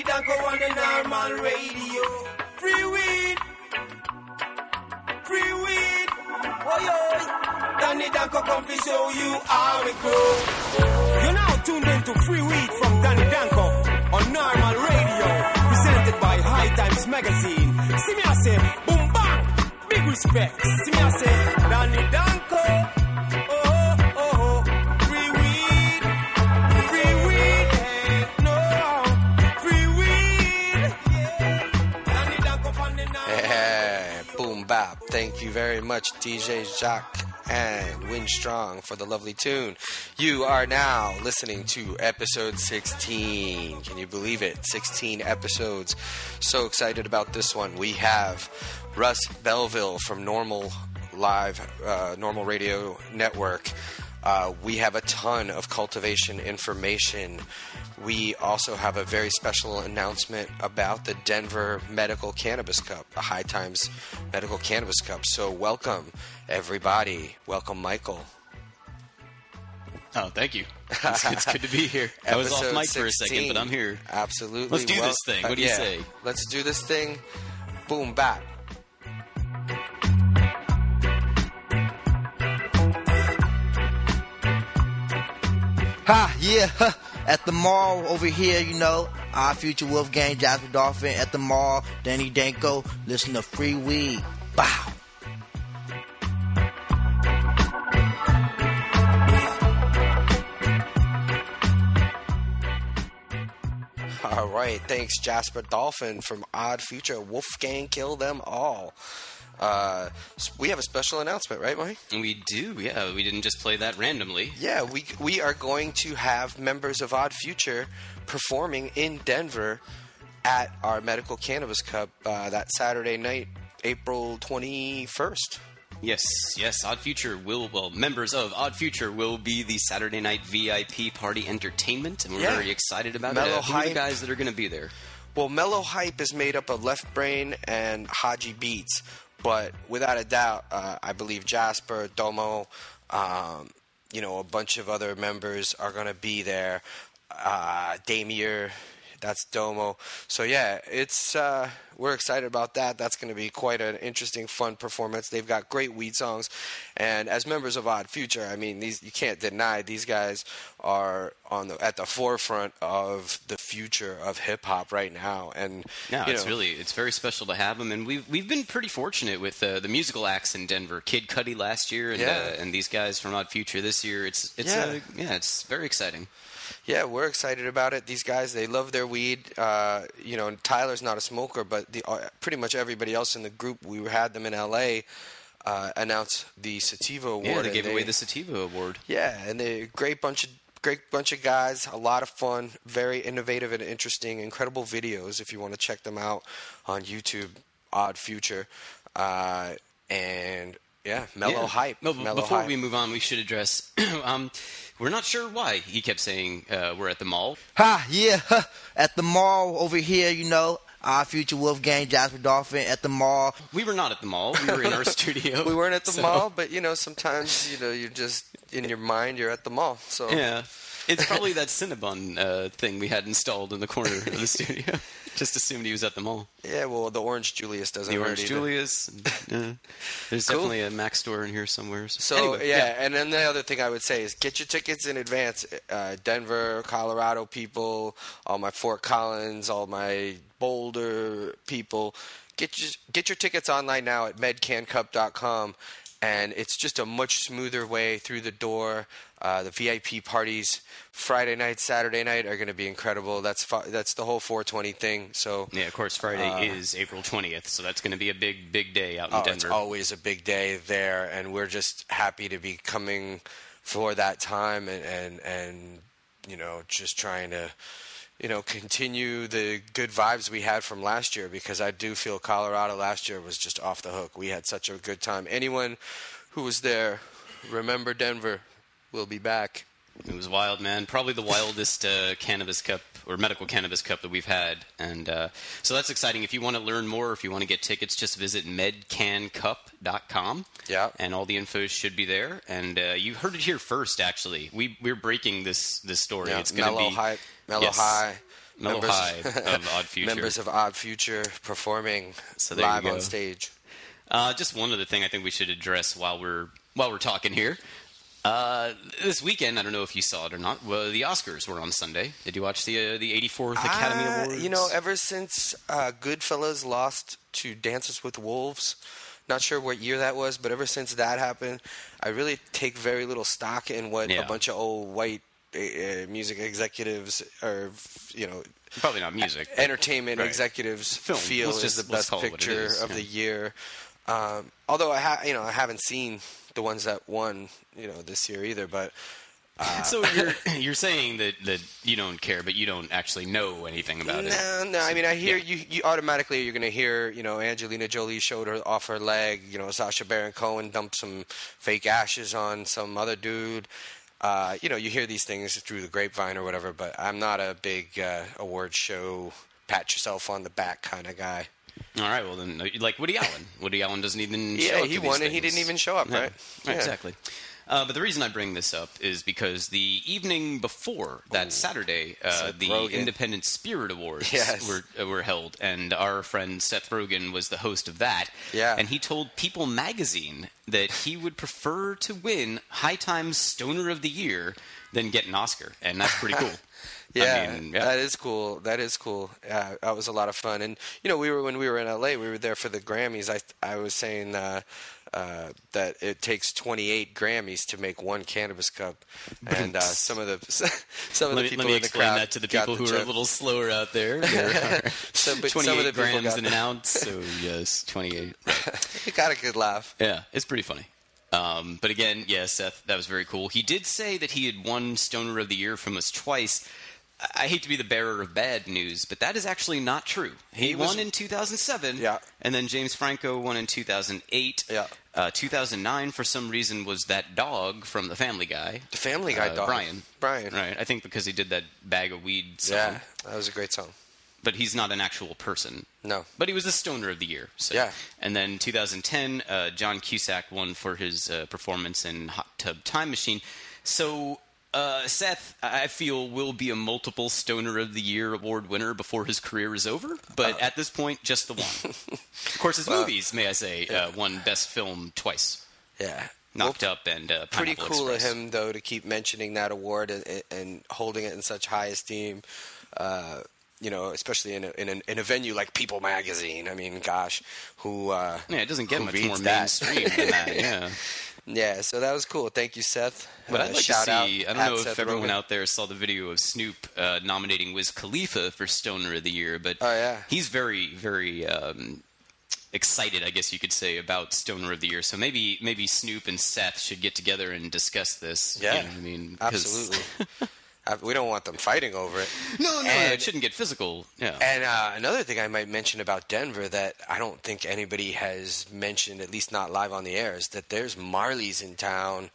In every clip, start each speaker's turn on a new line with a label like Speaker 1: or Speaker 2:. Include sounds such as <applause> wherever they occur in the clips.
Speaker 1: Danny Danko on the NORML radio. Free weed. Free weed. Oh, yo. Danny Danko come to show you how we grow. You're now tuned into Free Weed from Danny Danko on NORML radio. Presented by High Times Magazine. See me, I say, boom, bang. Big respect. See me, I say, Danny Danko.
Speaker 2: Very much, DJ Jacques and Win Strong for the lovely tune. You are now listening to episode 16. Can you believe it? 16 episodes. So excited about this one. We have Russ Belville from NORML Live, uh, NORML Radio Network. Uh, we have a ton of cultivation information. We also have a very special announcement about the Denver Medical Cannabis Cup, the High Times Medical Cannabis Cup. So, welcome, everybody. Welcome, Michael.
Speaker 3: Oh, thank you. It's, it's good to be here. <laughs> I was off mic for a second, but I'm here.
Speaker 2: Absolutely.
Speaker 3: Let's do this thing. What do you
Speaker 2: yeah.
Speaker 3: say?
Speaker 2: Let's do this thing. Boom, bap.
Speaker 4: Ha, yeah, huh. At the mall over here, you know, our future Wolfgang, Jasper Dolphin at the mall, Danny Danko, listen to Free Weed. Bow.
Speaker 2: All right. Thanks, Jasper Dolphin from Odd Future. Wolfgang Kill Them All. Uh, we have a special announcement, right, Mike?
Speaker 3: We do, yeah. We didn't just play that randomly.
Speaker 2: Yeah, we we are going to have members of Odd Future performing in Denver at our Medical Cannabis Cup uh, that Saturday night, April twenty first.
Speaker 3: Yes, yes. Odd Future will, well, members of Odd Future will be the Saturday night VIP party entertainment, and we're
Speaker 2: Yeah.
Speaker 3: very excited about
Speaker 2: Mellow
Speaker 3: it. Who are the
Speaker 2: hype.
Speaker 3: guys that are going to be there?
Speaker 2: Well, Mellow Hype is made up of Left Brain and Hodgy Beats, but without a doubt, uh, I believe Jasper, Domo, um, you know, a bunch of other members are going to be there. Uh, Damier, that's Domo. So yeah, it's uh, we're excited about that. That's going to be quite an interesting, fun performance. They've got great weed songs, and as members of Odd Future, I mean, these you can't deny these guys are on the at the forefront of the future of hip hop right now. And you
Speaker 3: it's
Speaker 2: know,
Speaker 3: really it's very special to have them, and we've we've been pretty fortunate with uh, the musical acts in Denver. Kid Cudi last year, and
Speaker 2: Yeah.
Speaker 3: uh, and these guys from Odd Future this year. It's it's
Speaker 2: Yeah.
Speaker 3: uh, yeah, it's very exciting.
Speaker 2: Yeah, we're excited about it. These guys, they love their weed. Uh, you know, Tyler's not a smoker, but the, uh, pretty much everybody else in the group, we had them in L.A. Uh, announce the Sativa Award.
Speaker 3: Yeah, they
Speaker 2: and
Speaker 3: gave away the Sativa Award.
Speaker 2: Yeah, and they great bunch of great bunch of guys, a lot of fun, very innovative and interesting, incredible videos. If you want to check them out on YouTube, Odd Future, uh, and yeah, Mellow
Speaker 3: Yeah.
Speaker 2: Hype.
Speaker 3: No,
Speaker 2: Mellow
Speaker 3: before
Speaker 2: Hype.
Speaker 3: we move on, we should address. <clears throat> um, we're not sure why he kept saying uh, we're at the mall.
Speaker 4: Ha, yeah, huh. At the mall over here, you know, our future Wolfgang, Jasper Dolphin at the mall.
Speaker 3: We were not at the mall. We were in our <laughs> studio.
Speaker 2: we weren't at the
Speaker 3: So,
Speaker 2: mall, but you know, sometimes you know, you're just in your mind, you're at the mall. So
Speaker 3: Yeah, it's probably that Cinnabon uh, thing we had installed in the corner of the studio. <laughs> Just assumed he was at the mall.
Speaker 2: Yeah, well, the Orange Julius doesn't
Speaker 3: The Orange. Julius. <laughs> uh, there's
Speaker 2: Cool.
Speaker 3: definitely a Mac store in here somewhere.
Speaker 2: So
Speaker 3: Anyway,
Speaker 2: yeah, and then the other thing I would say is get your tickets in advance. Uh, Denver, Colorado people, all my Fort Collins, all my Boulder people, get your get your tickets online now at medcancup.com, and it's just a much smoother way through the door. Uh, the VIP parties Friday night, Saturday night are going to be incredible. That's fu- that's the whole 420 thing. So
Speaker 3: Yeah, of course, Friday
Speaker 2: Uh,
Speaker 3: is April 20th, so that's going to be a big, big day out in
Speaker 2: Oh, it's always a big day there, and we're just happy to be coming for that time and and and you know just trying to you know continue the good vibes we had from last year because I do feel Colorado last year was just off the hook. We had such a good time. Anyone who was there, remember Denver. We'll be back.
Speaker 3: It was wild, man. Probably the wildest uh, cannabis cup or medical cannabis cup that we've had, and uh, so that's exciting. If you want to learn more, if you want to get tickets, just visit medcancup.com.
Speaker 2: Yeah.
Speaker 3: and all the info should be there. And uh, you heard it here first. Actually, we we're breaking this this story.
Speaker 2: Yeah,
Speaker 3: it's going to
Speaker 2: mellow
Speaker 3: be
Speaker 2: high, mellow
Speaker 3: Yes.
Speaker 2: high,
Speaker 3: Mellow
Speaker 2: members,
Speaker 3: High of <laughs> Odd Future.
Speaker 2: members of Odd Future performing
Speaker 3: So
Speaker 2: live on stage.
Speaker 3: Uh, just one other thing I think we should address while we're while we're talking here. Uh, this weekend, I don't know if you saw it or not. Well, the Oscars were on Sunday. Did you watch the uh, the 84th Academy
Speaker 2: Ah,
Speaker 3: Awards?
Speaker 2: You know, ever since uh, Goodfellas lost to Dances with Wolves, not sure what year that was, but ever since that happened, I really take very little stock in what
Speaker 3: Yeah.
Speaker 2: a bunch of old white uh, uh, music executives or you know
Speaker 3: probably not music.
Speaker 2: entertainment
Speaker 3: Right.
Speaker 2: executives
Speaker 3: Film.
Speaker 2: feel is the best
Speaker 3: call it what it
Speaker 2: picture
Speaker 3: is,
Speaker 2: of
Speaker 3: yeah.
Speaker 2: the year. Um, although I ha- you know I haven't seen the ones that won you know this year either, but
Speaker 3: so you're <laughs> <coughs> you're saying that that you don't care, but you don't actually know anything about it.
Speaker 2: No, no. I mean, I hear
Speaker 3: yeah.
Speaker 2: you. You automatically you're going to hear, you know, Angelina Jolie showed her off her leg. You know, Sacha Baron Cohen dumped some fake ashes on some other dude. Uh, you know, you hear these things through the grapevine or whatever. But I'm not a big uh, award show pat yourself on the back kind of guy.
Speaker 3: All right, well then, like Woody Allen. Woody Allen doesn't even. show
Speaker 2: Yeah,
Speaker 3: up
Speaker 2: he won and he didn't even show up,
Speaker 3: Yeah.
Speaker 2: right? Yeah.
Speaker 3: Exactly. Uh, but the reason I bring this up is because the evening before that Saturday, uh, the
Speaker 2: Rogen.
Speaker 3: Independent Spirit Awards <laughs>
Speaker 2: Yes.
Speaker 3: were uh, were held, and our friend Seth Rogen was the host of that.
Speaker 2: Yeah.
Speaker 3: and he told People Magazine that he would prefer to win High Times Stoner of the Year than get an Oscar, and that's pretty cool. <laughs>
Speaker 2: Yeah,
Speaker 3: I mean, yeah.
Speaker 2: that is cool. That is cool. Yeah, that was a lot of fun. And you know, we were when we were in LA, we were there for the Grammys. I I was saying uh, uh, that it takes 28 Grammys to make one cannabis cup, and uh, some of the <laughs> some of
Speaker 3: Let
Speaker 2: the
Speaker 3: me,
Speaker 2: people
Speaker 3: let me
Speaker 2: in the
Speaker 3: explain
Speaker 2: crowd
Speaker 3: that to the people
Speaker 2: the
Speaker 3: who are a little slower out there. <laughs> There <laughs>
Speaker 2: So, but some
Speaker 3: 28
Speaker 2: of the
Speaker 3: grams in an ounce, so yes, 28.
Speaker 2: He got a good laugh.
Speaker 3: Yeah, it's pretty funny. Um, but again, yeah, Seth, that was very cool. He did say that he had won Stoner of the Year from us twice. I hate to be the bearer of bad news, but that is actually not true. He,
Speaker 2: He was-
Speaker 3: won in 2007,
Speaker 2: Yeah.
Speaker 3: and then James Franco won in 2008.
Speaker 2: Yeah.
Speaker 3: Uh, 2009, for some reason, was that dog from The Family Guy.
Speaker 2: The Family Guy
Speaker 3: Uh,
Speaker 2: dog,
Speaker 3: Brian.
Speaker 2: Brian.
Speaker 3: Right, I think because he did that bag of weed song.
Speaker 2: Yeah, that was a great song.
Speaker 3: But he's not an actual person.
Speaker 2: No.
Speaker 3: But he was the stoner of the year. So.
Speaker 2: Yeah.
Speaker 3: And then 2010, uh, John Cusack won for his uh, performance in Hot Tub Time Machine. So uh, Seth, I feel, will be a multiple Stoner of the Year award winner before his career is over. But
Speaker 2: Uh.
Speaker 3: at this point, just the one. <laughs> of course, his movies, may I say, uh, won Best Film twice.
Speaker 2: Yeah.
Speaker 3: Knocked Up and uh,
Speaker 2: pretty cool
Speaker 3: Express.
Speaker 2: of him though to keep mentioning that award and, and holding it in such high esteem. Uh, you know, especially in a, in, a, in a venue like People Magazine. I mean, gosh, who? Uh,
Speaker 3: Yeah, it doesn't get much more
Speaker 2: that?
Speaker 3: mainstream than that. <laughs> Yeah.
Speaker 2: Yeah, so that was cool. Thank you, Seth.
Speaker 3: But
Speaker 2: Uh,
Speaker 3: I'd like
Speaker 2: shout
Speaker 3: to see.
Speaker 2: out
Speaker 3: I don't know if
Speaker 2: Seth
Speaker 3: everyone
Speaker 2: Rogen.
Speaker 3: out there saw the video of Snoop uh, nominating Wiz Khalifa for Stoner of the Year, but
Speaker 2: Oh, yeah.
Speaker 3: he's very, very um, excited, I guess you could say, about Stoner of the Year. So maybe, maybe Snoop and Seth should get together and discuss this. you
Speaker 2: Yeah,
Speaker 3: know I mean,
Speaker 2: absolutely. <laughs> We don't want them fighting over it.
Speaker 3: no, no,
Speaker 2: And-
Speaker 3: it shouldn't get physical. Yeah.
Speaker 2: And uh, another thing I might mention about Denver that I don't think anybody has mentioned, at least not live on the air, is that there's Marley's in town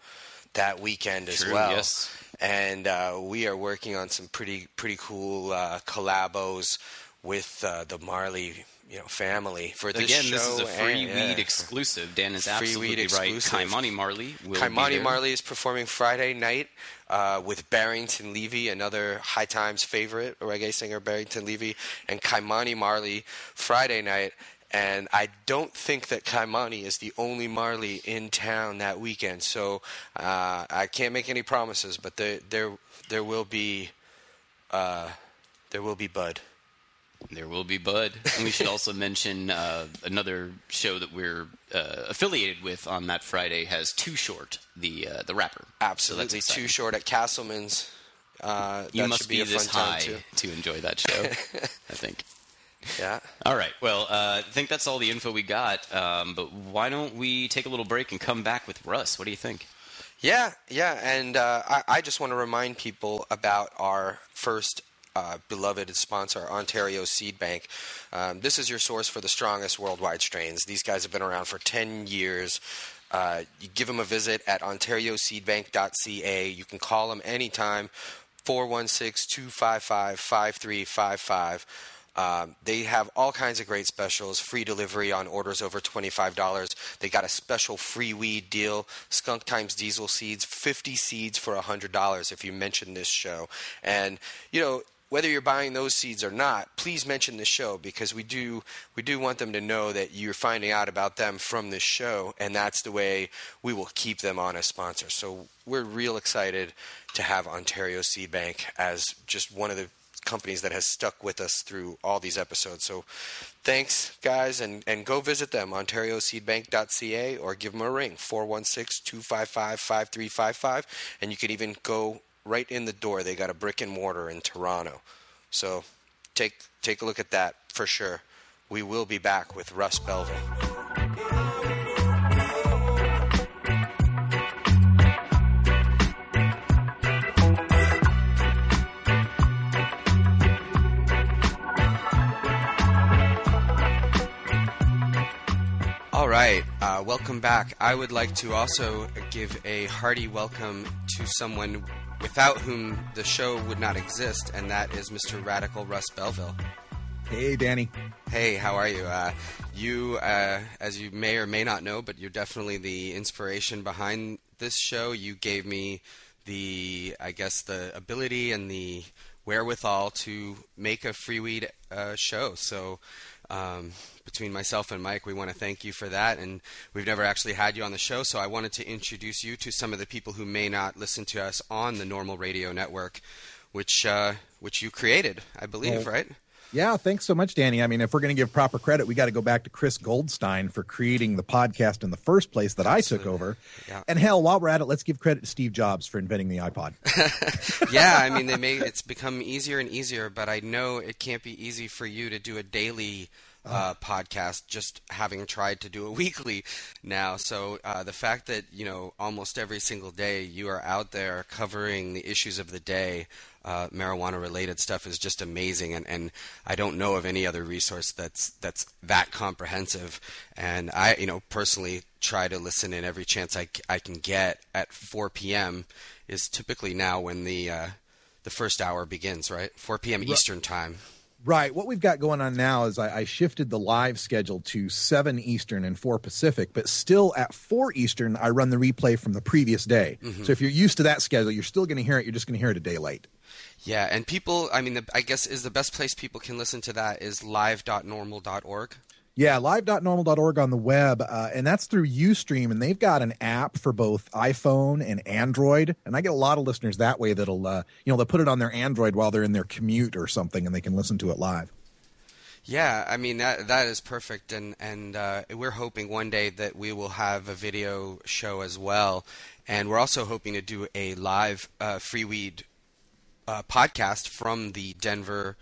Speaker 2: that weekend as
Speaker 3: True,
Speaker 2: well.
Speaker 3: yes.
Speaker 2: And uh, we are working on some pretty pretty cool uh, collabos with uh, the Marley you know family for this
Speaker 3: Again,
Speaker 2: show.
Speaker 3: this is a free
Speaker 2: and-
Speaker 3: weed exclusive. Dan is
Speaker 2: Free weed
Speaker 3: absolutely right.
Speaker 2: exclusive.
Speaker 3: Ky-Mani Marley will Ky-Mani.
Speaker 2: Marley is performing Friday night uh, with Barrington Levy, another High Times favorite, reggae singer Barrington Levy, and Ky-Mani Marley Friday night. And I don't think that Ky-Mani is the only Marley in town that weekend, so uh, I can't make any promises. But there, there, there will be, uh, there will be Bud.
Speaker 3: There will be Bud. And we should also <laughs> mention uh, another show that we're uh, affiliated with on that Friday has Too Short, the uh, the rapper.
Speaker 2: Absolutely,
Speaker 3: exciting.
Speaker 2: too short at Casselman's. Uh,
Speaker 3: You
Speaker 2: that
Speaker 3: must
Speaker 2: should be,
Speaker 3: be,
Speaker 2: a
Speaker 3: this
Speaker 2: fun
Speaker 3: high
Speaker 2: time
Speaker 3: to enjoy that show. <laughs> I think.
Speaker 2: Yeah.
Speaker 3: All right. Well, uh, I think that's all the info we got. Um, but why don't we take a little break and come back with Russ? What do you think?
Speaker 2: Yeah, yeah, and uh, I, I just want to remind people about our first uh, beloved sponsor, Ontario Seed Bank. Um, this is your source for the strongest worldwide strains. These guys have been around for 10 years. Uh, you give them a visit at ontarioseedbank.ca. You can call them anytime, 416 255 5355. Um, they have all kinds of great specials, free delivery on orders over $25. They got a special free weed deal, Skunk Times Diesel Seeds, 50 seeds for $100 if you mention this show. And, you know, whether you're buying those seeds or not, please mention the show because we do we do want them to know that you're finding out about them from this show, and that's the way we will keep them on as sponsors. So we're real excited to have Ontario Seed Bank as just one of the companies that has stuck with us through all these episodes. So thanks, guys, and, and go visit them, ontarioseedbank.ca, or give them a ring, 416-255-5355, and you can even go right in the door. They got a brick and mortar in Toronto. So take take a look at that for sure. We will be back with Russ Belville. All right, uh, welcome back. I would like to also give a hearty welcome to someone without whom the show would not exist, and that is Mr. Radical Russ Belville.
Speaker 5: Hey, Danny.
Speaker 2: Hey, how are you? Uh, you, uh, as you may or may not know, but you're definitely the inspiration behind this show. You gave me the, I guess, the ability and the wherewithal to make a free weed uh, show. So, um, between myself and Mike, we want to thank you for that. And we've never actually had you on the show, so I wanted to introduce you to some of the people who may not listen to us on the NORML radio network, which uh, which you created, I believe,
Speaker 5: Well,
Speaker 2: right?
Speaker 5: Yeah, thanks so much, Danny. I mean, if we're going to give proper credit, we got to go back to Chris Goldstein for creating the podcast in the first place that I took over.
Speaker 2: Yeah.
Speaker 5: And hell, while we're at it, let's give credit to Steve Jobs for inventing the iPod. <laughs>
Speaker 2: yeah, I mean, they may it's become easier and easier, but I know it can't be easy for you to do a daily uh, podcast, just having tried to do a <laughs> weekly now. So uh, the fact that you know almost every single day you are out there covering the issues of the day. Uh, marijuana-related stuff is just amazing, and, and I don't know of any other resource that's that's that comprehensive. And I, you know, personally try to listen in every chance I, I can get at 4 p.m. is typically now when the uh, the first hour begins, right? 4 p.m. Eastern time.
Speaker 5: Right. What we've got going on now is I, I shifted the live schedule to 7 Eastern and 4 Pacific, but still at 4 Eastern, I run the replay from the previous day. So if you're used to that schedule, you're still going to hear it. You're just going to hear it a day late.
Speaker 2: Yeah, and people, I mean, the, I guess is the best place people can listen to that is live.norml.org.
Speaker 5: Yeah, live.norml.org on the web, uh, and that's through Ustream, and they've got an app for both iPhone and Android. And I get a lot of listeners that way that'll, uh, you know, they'll put it on their Android while they're in their commute or something, and they can listen to it live.
Speaker 2: Yeah, I mean that that is perfect, and and uh, we're hoping one day that we will have a video show as well, and we're also hoping to do a live uh, free weed uh, podcast from the Denver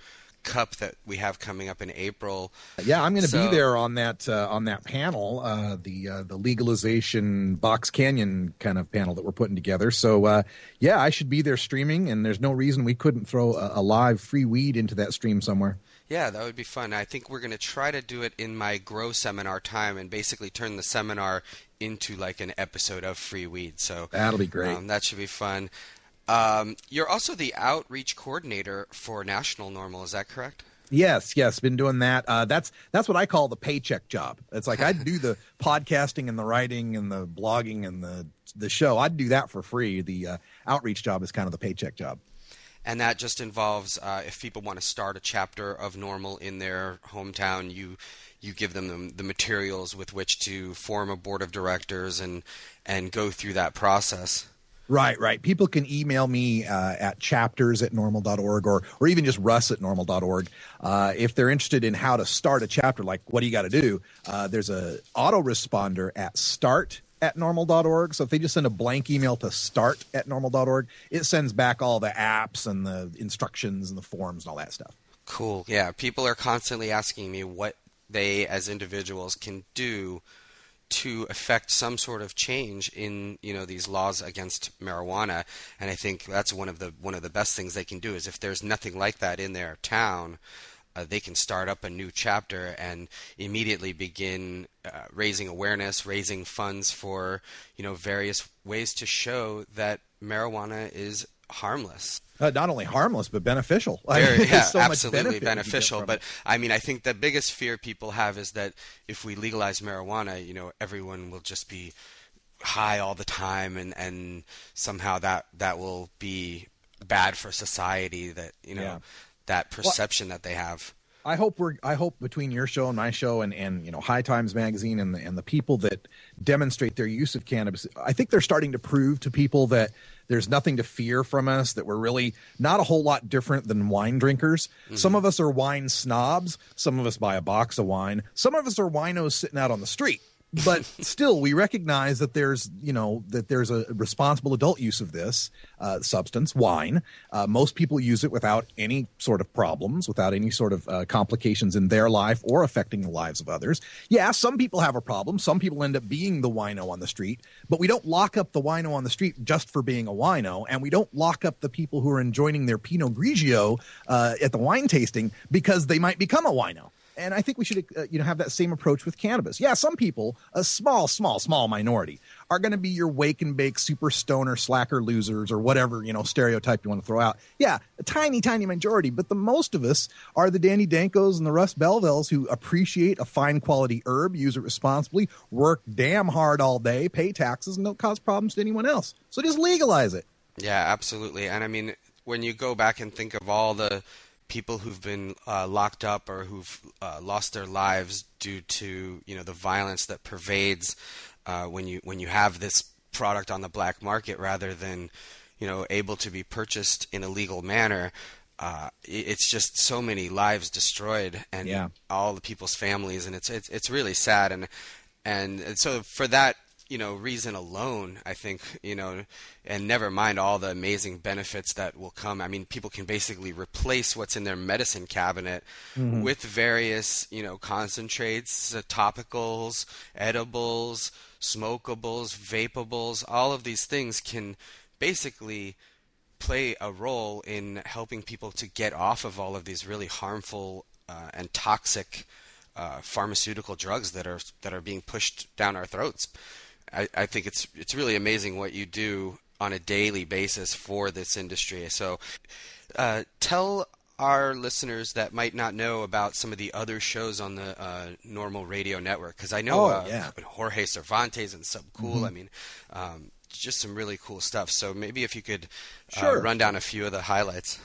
Speaker 2: Cup that we have coming up in April.
Speaker 5: Yeah, I'm going to
Speaker 2: So-
Speaker 5: be there on that uh, on that panel, uh, the uh, the legalization Box Canyon kind of panel that we're putting together. So uh, yeah, I should be there streaming, and there's no reason we couldn't throw a, a live free weed into that stream somewhere.
Speaker 2: Yeah, that would be fun. I think we're going to try to do it in my grow seminar time and basically turn the seminar into like an episode of Free Weed. So
Speaker 5: That'll be great.
Speaker 2: Um, that should be fun. Um, you're also the outreach coordinator for National NORML. Is that correct?
Speaker 5: Yes, yes, been doing that. Uh, that's that's what I call the paycheck job. It's like I do the <laughs> podcasting and the writing and the blogging and the the show. I'd do that for free. The uh, outreach job is kind of the paycheck job.
Speaker 2: And that just involves uh, if people want to start a chapter of NORML in their hometown, you you give them the, the materials with which to form a board of directors and and go through that process.
Speaker 5: Right, right. People can email me uh, at chapters at norml.org or, or even just russ at norml.org. Uh, if they're interested in how to start a chapter, like what do you got to do? Uh, there's a autoresponder at start at norml.org. So if they just send a blank email to start at norml.org, it sends back all the apps and the instructions and the forms and all that stuff.
Speaker 2: Cool. Yeah, people are constantly asking me what they as individuals can do to affect some sort of change in you know these laws against marijuana. And i think that's one of the one of the best things they can do is if there's nothing like that in their town uh, they can start up a new chapter and immediately begin uh, raising awareness raising funds for you know various ways to show that marijuana is harmless
Speaker 5: Uh, not only harmless, but beneficial. <laughs>
Speaker 2: very, yeah,
Speaker 5: so
Speaker 2: absolutely
Speaker 5: benefit you can get
Speaker 2: beneficial. But. I mean, I think the biggest fear people have is that if we legalize marijuana, you know, everyone will just be high all the time, and and somehow that that will be bad for society. That you know.
Speaker 5: Yeah.
Speaker 2: that perception well, that they have.
Speaker 5: I hope we're I hope between your show and my show and and you know High Times magazine and the, and the people that demonstrate their use of cannabis I think they're starting to prove to people that there's nothing to fear from us that we're really not a whole lot different than wine drinkers. Mm-hmm. Some of us are wine snobs, some of us buy a box of wine, some of us are winos sitting out on the street but still we recognize that there's you know that there's a responsible adult use of this uh, substance wine. Uh, most people use it without any sort of problems without any sort of uh, complications in their life or affecting the lives of others. Yeah some people have a problem. Some people end up being the wino on the street. But we don't lock up the wino on the street just for being a wino. And we don't lock up the people who are enjoying their pinot grigio uh, at the wine tasting because they might become a wino and I think we should, uh, you know, have that same approach with cannabis. Yeah, some people, a small, small, small minority, are going to be your wake and bake super stoner slacker losers or whatever you know stereotype you want to throw out. Yeah, a tiny, tiny majority, but the most of us are the Danny Dankos and the Russ Belvilles who appreciate a fine quality herb, use it responsibly, work damn hard all day, pay taxes, and don't cause problems to anyone else. So just legalize it.
Speaker 2: Yeah, absolutely. And I mean, when you go back and think of all the people who've been uh, locked up or who've uh, lost their lives due to you know the violence that pervades uh, when you when you have this product on the black market rather than you know able to be purchased in a legal manner. Uh, it's just so many lives destroyed and
Speaker 5: yeah.
Speaker 2: all the people's families, and it's it's it's really sad. And and so for that you know reason alone i think you know and never mind all the amazing benefits that will come i mean people can basically replace what's in their medicine cabinet mm-hmm. with various you know concentrates uh, topicals edibles smokables vapables all of these things can basically play a role in helping people to get off of all of these really harmful uh, and toxic uh, pharmaceutical drugs that are that are being pushed down our throats. I, I think it's it's really amazing what you do on a daily basis for this industry. So, uh, tell our listeners that might not know about some of the other shows on the uh, NORML radio network because I know
Speaker 5: oh,
Speaker 2: uh,
Speaker 5: yeah.
Speaker 2: Jorge Cervantes and Subcool. Mm-hmm. I mean, um, just some really cool stuff. So maybe if you could uh,
Speaker 5: sure.
Speaker 2: run down a few of the highlights.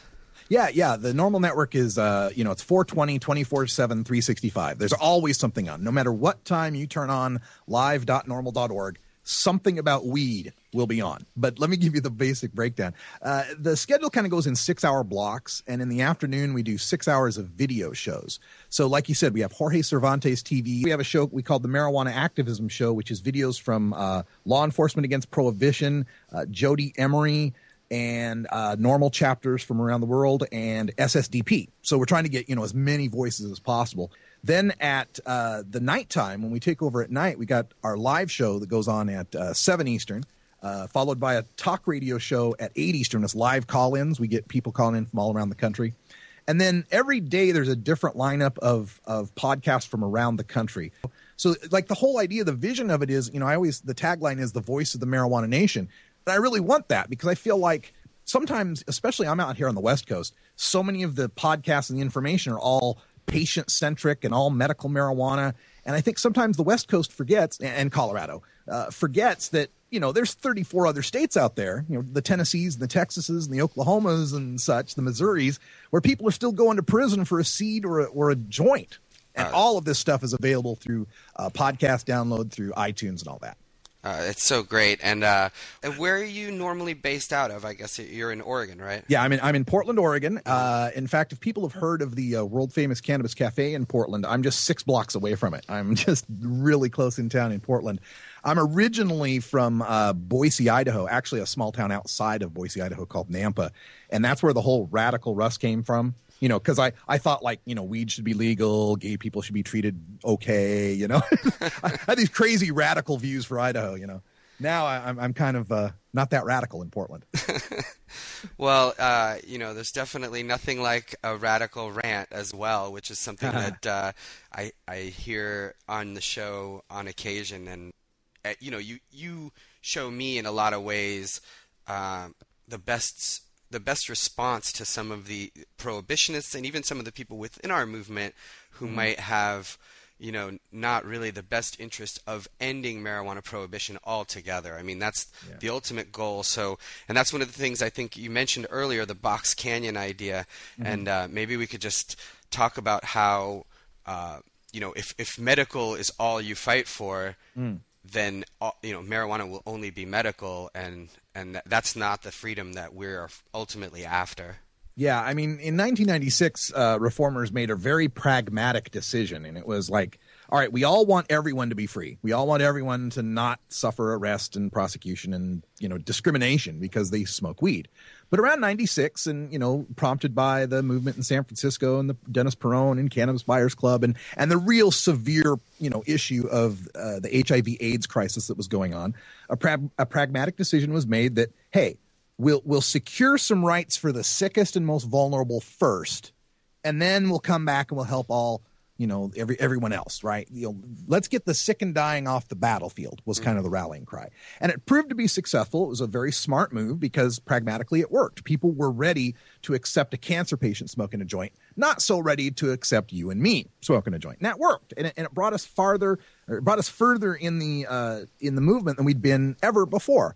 Speaker 5: Yeah, yeah. The NORML network is, uh, you know, it's 420, 24 7, 365. There's always something on. No matter what time you turn on live.norml.org, something about weed will be on. But let me give you the basic breakdown. Uh, the schedule kind of goes in six hour blocks, and in the afternoon, we do six hours of video shows. So, like you said, we have Jorge Cervantes TV. We have a show we call the Marijuana Activism Show, which is videos from uh, Law Enforcement Against Prohibition, uh, Jodie Emery, and uh, NORML chapters from around the world and SSDP. So we're trying to get you know as many voices as possible. Then at uh, the nighttime, when we take over at night, we got our live show that goes on at uh, seven Eastern, uh, followed by a talk radio show at eight Eastern. It's live call-ins. We get people calling in from all around the country. And then every day there's a different lineup of of podcasts from around the country. So like the whole idea, the vision of it is, you know, I always the tagline is the voice of the marijuana nation. And I really want that because I feel like sometimes, especially I'm out here on the West Coast, so many of the podcasts and the information are all patient centric and all medical marijuana. And I think sometimes the West Coast forgets, and Colorado uh, forgets that you know there's 34 other states out there, you know the Tennessees, and the Texases, and the Oklahomas, and such, the Missouris, where people are still going to prison for a seed or a, or a joint. And all of this stuff is available through uh, podcast download through iTunes and all that.
Speaker 2: Uh, it's so great. And uh, where are you normally based out of? I guess you're in Oregon, right?
Speaker 5: Yeah, I'm in I'm in Portland, Oregon. Uh, in fact, if people have heard of the uh, world famous cannabis cafe in Portland, I'm just six blocks away from it. I'm <laughs> just really close in town in Portland. I'm originally from uh, Boise, Idaho, actually a small town outside of Boise, Idaho called Nampa, and that's where the whole radical rust came from you know, because I, I thought like, you know, weed should be legal, gay people should be treated okay, you know. <laughs> I had these crazy radical views for Idaho, you know. Now I, am I'm, I'm kind of uh, not that radical in Portland. <laughs>
Speaker 2: well, uh, you know, there's definitely nothing like a radical rant as well, which is something <laughs> that uh, I I hear on the show on occasion, and uh, you know, you you show me in a lot of ways uh, the best the best response to some of the prohibitionists and even some of the people within our movement who mm might have you know, not really the best interest of ending marijuana prohibition altogether. I mean, that's
Speaker 5: Yeah.
Speaker 2: the ultimate goal. So, and that's one of the things I think you mentioned earlier, the Box Canyon idea, and uh, maybe we could just talk about how, uh, you know, if if medical is all you fight for, then you know, marijuana will only be medical, and and that's not the freedom that we're ultimately after.
Speaker 5: Yeah, I mean, in 1996, uh, reformers made a very pragmatic decision, and it was like, all right, we all want everyone to be free. We all want everyone to not suffer arrest and prosecution and you know discrimination because they smoke weed. But around 96, and you know, prompted by the movement in San Francisco and the Dennis Peron and Cannabis Buyers Club, and and the real severe you know issue of uh, the HIV/AIDS crisis that was going on, a, prag- a pragmatic decision was made that hey we'll we'll secure some rights for the sickest and most vulnerable first and then we'll come back and we'll help all you know every everyone else right? You know let's get the sick and dying off the battlefield was kind of the rallying cry. And it proved to be successful. It was a very smart move because pragmatically it worked. People were ready to accept a cancer patient smoking a joint not so ready to accept you and me smoking a joint. And that worked. And it, and it brought us farther or it brought us further in the uh, in the movement than we'd been ever before.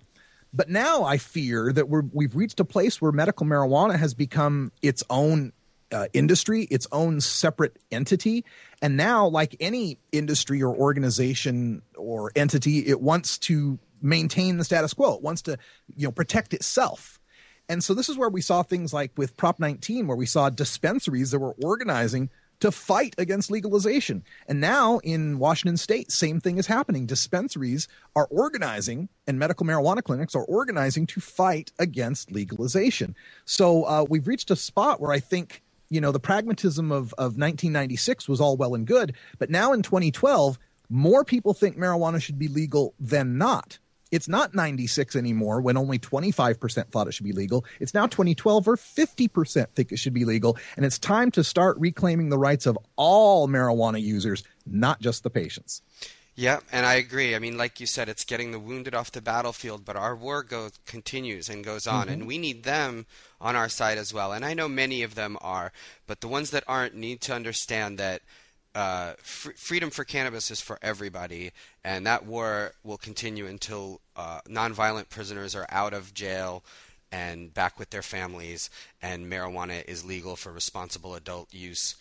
Speaker 5: But now I fear that we're we've reached a place where medical marijuana has become its own uh, industry, its own separate entity, and now, like any industry or organization or entity, it wants to maintain the status quo. It wants to, you know, protect itself. And so this is where we saw things like with Prop 19, where we saw dispensaries that were organizing to fight against legalization. And now in Washington state, same thing is happening. Dispensaries are organizing and medical marijuana clinics are organizing to fight against legalization. So uh, we've reached a spot where I think, you know, the pragmatism of, of 1996 was all well and good. But now in 2012, more people think marijuana should be legal than not. It's not 96 anymore when only 25% thought it should be legal. It's now 2012 or 50% think it should be legal. And it's time to start reclaiming the rights of all marijuana users, not just the patients.
Speaker 2: Yeah, and I agree. I mean, like you said, it's getting the wounded off the battlefield, but our war goes continues and goes on, and mm-hmm. we need them on our side as well. And I know many of them are, but the ones that aren't need to understand that uh, fr- freedom for cannabis is for everybody, and that war will continue until uh, nonviolent prisoners are out of jail and back with their families, and marijuana is legal for responsible adult use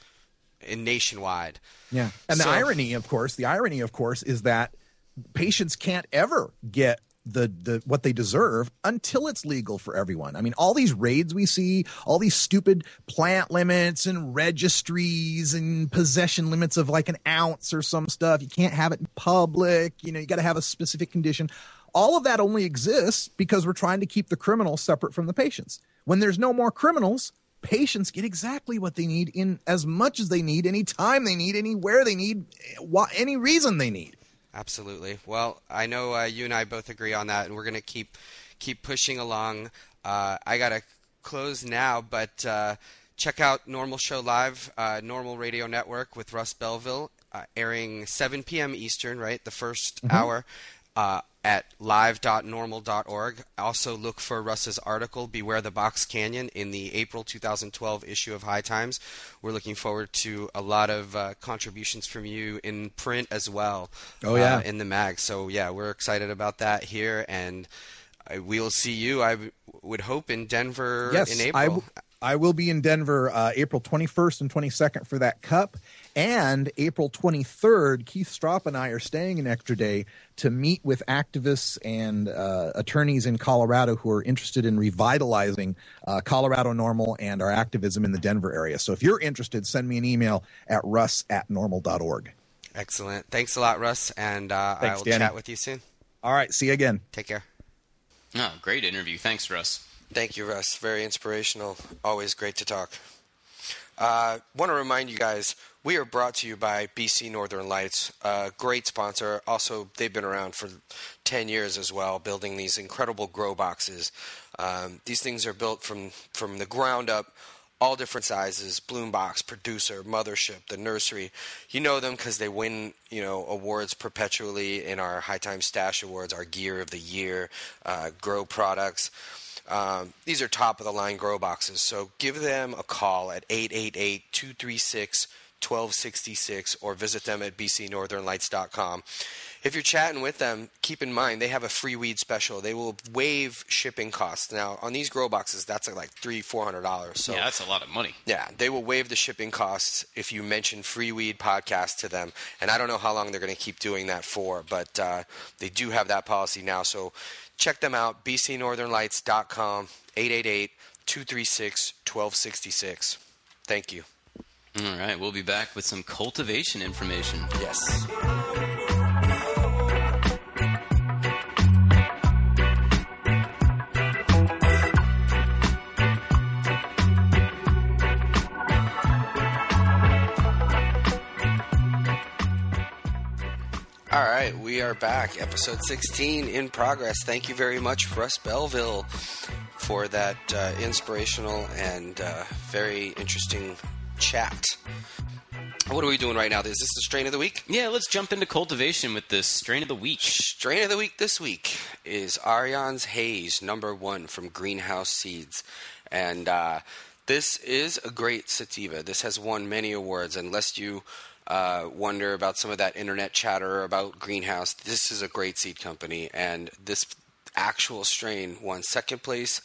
Speaker 2: in nationwide.
Speaker 5: Yeah. And the irony, of course, the irony, of course, is that patients can't ever get the the what they deserve until it's legal for everyone. I mean, all these raids we see, all these stupid plant limits and registries and possession limits of like an ounce or some stuff. You can't have it in public. You know, you got to have a specific condition. All of that only exists because we're trying to keep the criminals separate from the patients. When there's no more criminals, patients get exactly what they need in as much as they need, any time they need, anywhere they need, any reason they need.
Speaker 2: Absolutely. Well, I know uh, you and I both agree on that, and we're going to keep keep pushing along. Uh, I got to close now, but uh, check out NORML Show Live, uh, NORML Radio Network with Russ Belville, uh, airing 7 p.m. Eastern, right? The 1st hour. Uh, at live.norml.org. Also, look for Russ's article, Beware the Box Canyon, in the April 2012 issue of High Times. We're looking forward to a lot of uh, contributions from you in print as well.
Speaker 5: Oh, yeah.
Speaker 2: uh, in the mag. So, yeah, we're excited about that here, and we'll see you, I w- would hope, in Denver
Speaker 5: Yes,
Speaker 2: in
Speaker 5: I,
Speaker 2: April.
Speaker 5: w- I will be in Denver uh, April 21st and 22nd for that cup. And April 23rd, Keith Stroup and I are staying an extra day to meet with activists and uh, attorneys in Colorado who are interested in revitalizing uh, Colorado NORML and our activism in the Denver area. So if you're interested, send me an email at russ at norml.org.
Speaker 2: Excellent. Thanks a lot, Russ, and uh, I will
Speaker 5: Danny.
Speaker 2: chat with you soon.
Speaker 5: All right, see you again.
Speaker 2: Take care.
Speaker 3: Oh, great interview. Thanks, Russ.
Speaker 2: Thank you, Russ. Very inspirational. Always great to talk. Uh, Want to remind you guys, we are brought to you by BC Northern Lights, a great sponsor. Also, they've been around for 10 years as well, building these incredible grow boxes. Um, these things are built from, from the ground up, all different sizes bloom box producer mothership the nursery you know them because they win you know awards perpetually in our high time stash awards our gear of the year uh, grow products um, these are top of the line grow boxes so give them a call at 888 236 1266 or visit them at bcnorthernlights.com. If you're chatting with them, keep in mind they have a free weed special. They will waive shipping costs. Now, on these grow boxes, that's like three, four hundred dollars. So
Speaker 3: yeah, that's a lot of money.
Speaker 2: yeah, they will waive the shipping costs if you mention Free Weed Podcast to them. And I don't know how long they're going to keep doing that for, but uh, they do have that policy now. So check them out, bcnorthernlights.com, 888 236 1266. Thank you.
Speaker 3: All right, we'll be back with some cultivation information.
Speaker 2: Yes. All right, we are back. Episode 16 in progress. Thank you very much, Russ Belville, for that uh, inspirational and uh, very interesting chat. What are we doing right now? Is this the strain of the week?
Speaker 3: Yeah, let's jump into cultivation with this strain of the week.
Speaker 2: Strain of the week this week is Arjan's Haze, number one from Greenhouse Seeds. And uh, this is a great sativa. This has won many awards. Unless you uh, wonder about some of that internet chatter about Greenhouse, this is a great seed company. And this actual strain won second place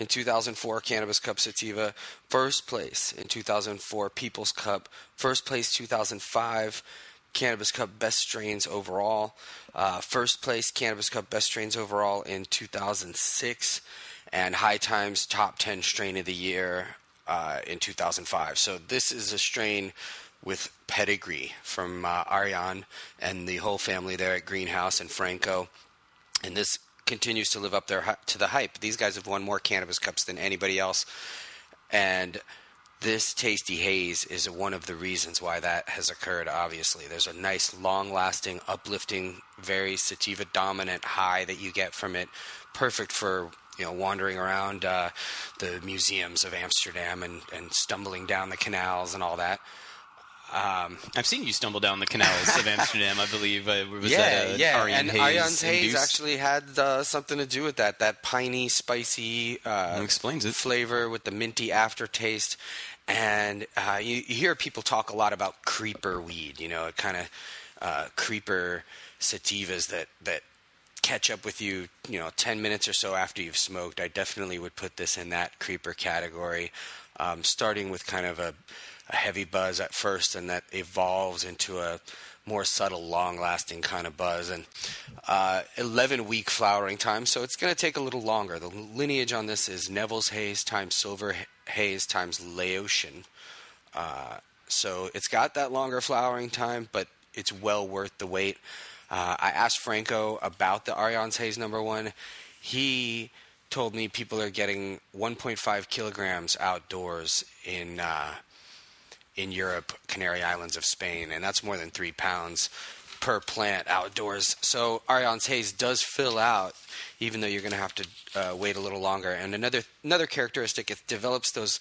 Speaker 2: in 2004 Cannabis Cup Sativa, first place in 2004 People's Cup, first place 2005 Cannabis Cup Best Strains overall, uh, first place Cannabis Cup Best Strains overall in 2006, and High Times Top 10 Strain of the Year uh, in 2005. So this is a strain with pedigree from uh, Arjan and the whole family there at Greenhouse and Franco, and this continues to live up their to the hype. These guys have won more cannabis cups than anybody else, and this tasty haze is one of the reasons why that has occurred. Obviously, there's a nice, long-lasting, uplifting, very sativa dominant high that you get from it. Perfect for you know wandering around uh, the museums of Amsterdam and, and stumbling down the canals and all that. Um,
Speaker 3: I've seen you stumble down the canals of <laughs> Amsterdam, I believe. Uh, was
Speaker 2: yeah,
Speaker 3: that, uh,
Speaker 2: yeah,
Speaker 3: Aryan
Speaker 2: and
Speaker 3: Hayes
Speaker 2: Haze actually had uh, something to do with that. That piney, spicy uh,
Speaker 3: explains it.
Speaker 2: flavor with the minty aftertaste. And uh, you, you hear people talk a lot about creeper weed. You know, kind of uh, creeper sativas that that catch up with you. You know, ten minutes or so after you've smoked. I definitely would put this in that creeper category. Um, starting with kind of a, a heavy buzz at first, and that evolves into a more subtle, long-lasting kind of buzz, and uh, 11 week flowering time. So it's going to take a little longer. The lineage on this is Neville's Haze times Silver Haze times Laotian. Uh, so it's got that longer flowering time, but it's well worth the wait. Uh, I asked Franco about the Arjan's Haze number one. He told me people are getting 1.5 kilograms outdoors in uh, in Europe, Canary Islands of Spain, and that's more than three pounds per plant outdoors. So Arjan's Haze does fill out, even though you're going to have to uh, wait a little longer. And another another characteristic, it develops those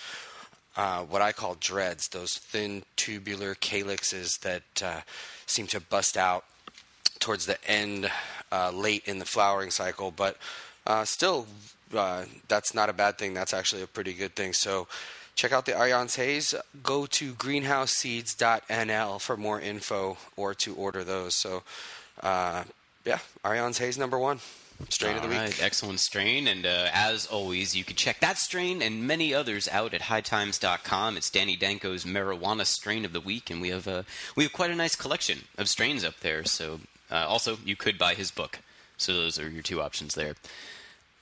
Speaker 2: uh, what I call dreads, those thin tubular calyxes that uh, seem to bust out towards the end, uh, late in the flowering cycle. But uh, still, uh, that's not a bad thing. That's actually a pretty good thing. So check out the Arjan's Haze. Go to greenhouseseeds.nl for more info or to order those. So, uh, yeah, Arjan's Haze number one. Strain of the week.
Speaker 3: right, excellent strain. And uh, as always, you can check that strain and many others out at hightimes.com. It's Danny Danko's marijuana strain of the week, and we have uh, we have quite a nice collection of strains up there. So uh, also, you could buy his book. So those are your two options there.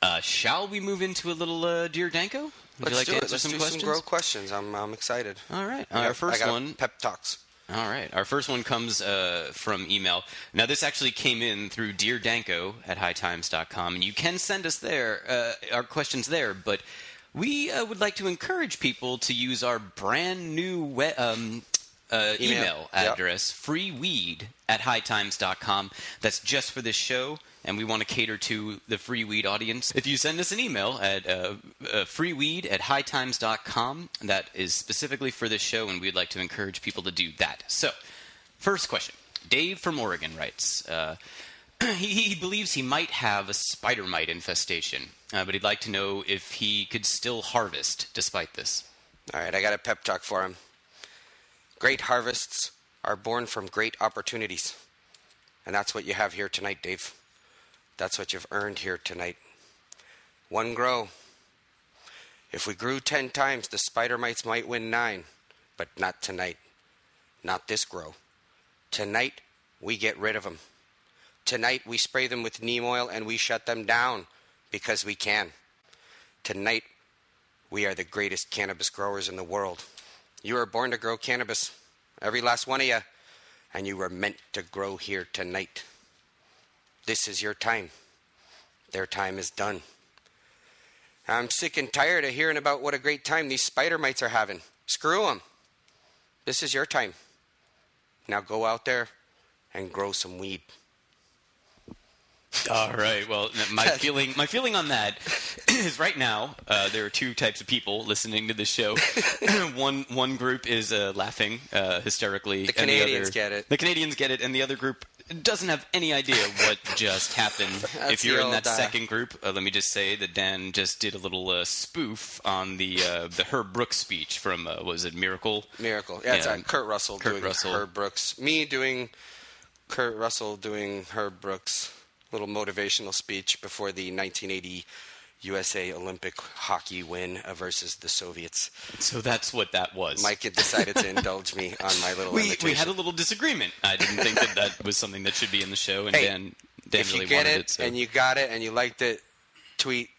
Speaker 3: Uh, shall we move into a little uh, Dear Danko? Would
Speaker 2: Let's
Speaker 3: you like
Speaker 2: do
Speaker 3: to answer
Speaker 2: Let's
Speaker 3: some
Speaker 2: do
Speaker 3: questions?
Speaker 2: some grow questions. I'm, I'm excited.
Speaker 3: All right. Our
Speaker 2: I
Speaker 3: first
Speaker 2: got
Speaker 3: one.
Speaker 2: Pep talks.
Speaker 3: All right. Our first one comes uh, from email. Now, this actually came in through Dear Danko at hightimes.com, and you can send us there, uh, our questions there, but we uh, would like to encourage people to use our brand new we- um, uh,
Speaker 2: Email.
Speaker 3: email
Speaker 2: Yep.
Speaker 3: address, freeweed at hightimes.com. That's just for this show, and we want to cater to the free weed audience. If you send us an email at uh, uh, freeweed at hightimes.com, that is specifically for this show, and we'd like to encourage people to do that. So, first question. Dave from Oregon writes, uh, <clears throat> he, he believes he might have a spider mite infestation, uh, but he'd like to know if he could still harvest despite this.
Speaker 2: All right, I got a pep talk for him. Great harvests are born from great opportunities. And that's what you have here tonight, Dave. That's what you've earned here tonight. One grow. If we grew 10 times, the spider mites might win nine, but not tonight. Not this grow. Tonight, we get rid of them. Tonight, we spray them with neem oil and we shut them down because we can. Tonight, we are the greatest cannabis growers in the world. You were born to grow cannabis, every last one of you, and you were meant to grow here tonight. This is your time. Their time is done. I'm sick and tired of hearing about what a great time these spider mites are having. Screw them. This is your time. Now go out there and grow some weed. <laughs>
Speaker 3: All right. Well, my <laughs> feeling my feeling on that <clears throat> is right now uh, there are two types of people listening to this show. <laughs> <clears throat> one one group is uh, laughing uh, hysterically.
Speaker 2: The Canadians
Speaker 3: other-
Speaker 2: get it.
Speaker 3: The Canadians get it, and the other group doesn't have any idea what just happened. <laughs> If you're in that
Speaker 2: uh,
Speaker 3: second group, uh, let me just say that Dan just did a little uh, spoof on the uh, the Herb Brooks speech from uh, was it Miracle?
Speaker 2: Miracle. Yeah, it's Kurt Russell
Speaker 3: Kurt
Speaker 2: doing
Speaker 3: Russell.
Speaker 2: Herb Brooks. Me doing Kurt Russell doing Herb Brooks' little motivational speech before the 1980 USA Olympic hockey win uh, versus the Soviets.
Speaker 3: So that's what that was.
Speaker 2: Mike had decided to indulge me on my little
Speaker 3: we,
Speaker 2: imitation.
Speaker 3: we had a little disagreement. I didn't think that that was something that should be in the show, and
Speaker 2: Hey,
Speaker 3: Dan, Dan
Speaker 2: if
Speaker 3: really
Speaker 2: you get
Speaker 3: wanted
Speaker 2: it,
Speaker 3: it. so.
Speaker 2: and you got it and you liked it, tweet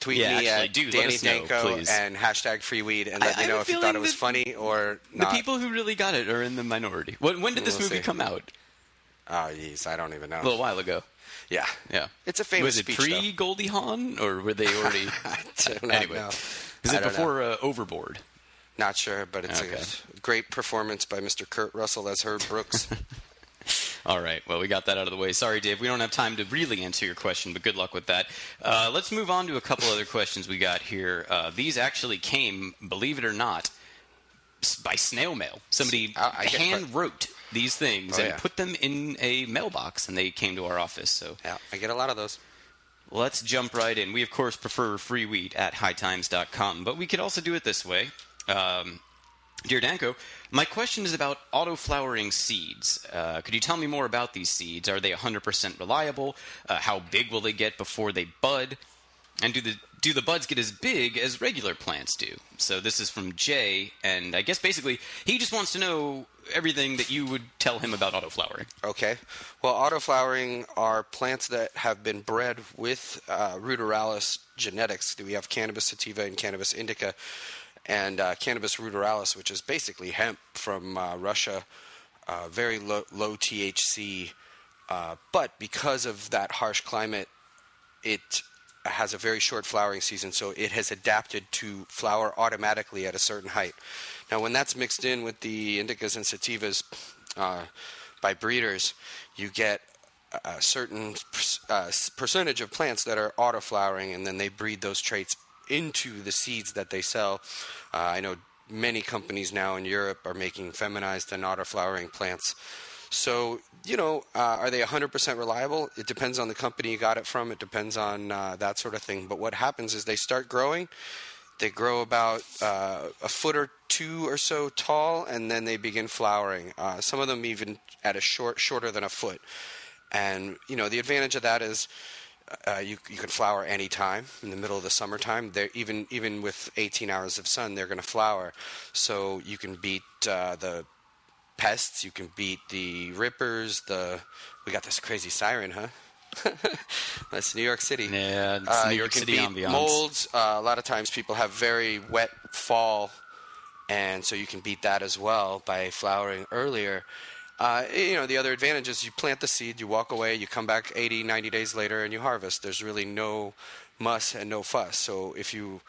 Speaker 2: tweet
Speaker 3: Yeah,
Speaker 2: me
Speaker 3: actually,
Speaker 2: at
Speaker 3: do.
Speaker 2: Danny
Speaker 3: know,
Speaker 2: Danko and hashtag free weed and
Speaker 3: I-
Speaker 2: let me know if you thought it was funny or not.
Speaker 3: the people who really got it are in the minority. When, when did this
Speaker 2: We'll
Speaker 3: movie
Speaker 2: see.
Speaker 3: come out?
Speaker 2: Oh, jeez, I don't even know.
Speaker 3: A little while ago.
Speaker 2: Yeah,
Speaker 3: Yeah,
Speaker 2: It's a famous
Speaker 3: Was it pre Goldie Hawn, or were they already? <laughs>
Speaker 2: I do not
Speaker 3: anyway,
Speaker 2: know.
Speaker 3: is it before uh, Overboard?
Speaker 2: Not sure, but it's
Speaker 3: Okay.
Speaker 2: a great performance by Mr. Kurt Russell as Herb Brooks. <laughs>
Speaker 3: All right. Well, we got that out of the way. Sorry, Dave. We don't have time to really answer your question, but good luck with that. Uh, let's move on to a couple other questions we got here. Uh, these actually came, believe it or not, by snail mail. Somebody
Speaker 2: I- I
Speaker 3: hand wrote these things
Speaker 2: Oh,
Speaker 3: and
Speaker 2: yeah.
Speaker 3: put them in a mailbox, and they came to our office. So
Speaker 2: yeah, I get a lot of those.
Speaker 3: Let's jump right in. We, of course, prefer free weed at hightimes.com, but we could also do it this way. Um, Dear Danko, my question is about auto-flowering seeds. Uh, could you tell me more about these seeds? Are they 100% reliable? Uh, how big will they get before they bud? And do the do the buds get as big as regular plants do? So this is from Jay, and I guess basically he just wants to know everything that you would tell him about auto-flowering.
Speaker 2: Okay. Well, autoflowering are plants that have been bred with uh, ruderalis genetics. We have cannabis sativa and cannabis indica, and uh, cannabis ruderalis, which is basically hemp from uh, Russia, uh, very low, low THC. Uh, but because of that harsh climate, it has a very short flowering season, so it has adapted to flower automatically at a certain height. Now, when that's mixed in with the indicas and sativas uh, by breeders, you get a certain uh, percentage of plants that are auto flowering, and then they breed those traits into the seeds that they sell. Uh, I know many companies now in Europe are making feminized and auto flowering plants. So, you know, uh, are they 100% reliable? It depends on the company you got it from. It depends on uh, that sort of thing. But what happens is they start growing. They grow about uh, a foot or two or so tall, and then they begin flowering. Uh, some of them even at a short, shorter than a foot. And you know, the advantage of that is uh, you you can flower anytime in the middle of the summertime. They're even even with 18 hours of sun, they're going to flower. So you can beat uh, the pests. You can beat the rippers. The we got this crazy siren, huh? <laughs> That's New York City.
Speaker 3: Yeah, it's
Speaker 2: Uh,
Speaker 3: New York City ambiance.
Speaker 2: Molds. Uh, a lot of times people have very wet fall, and so you can beat that as well by flowering earlier. Uh, you know, the other advantage is you plant the seed, you walk away, you come back 80, 90 days later, and you harvest. There's really no muss and no fuss. So if you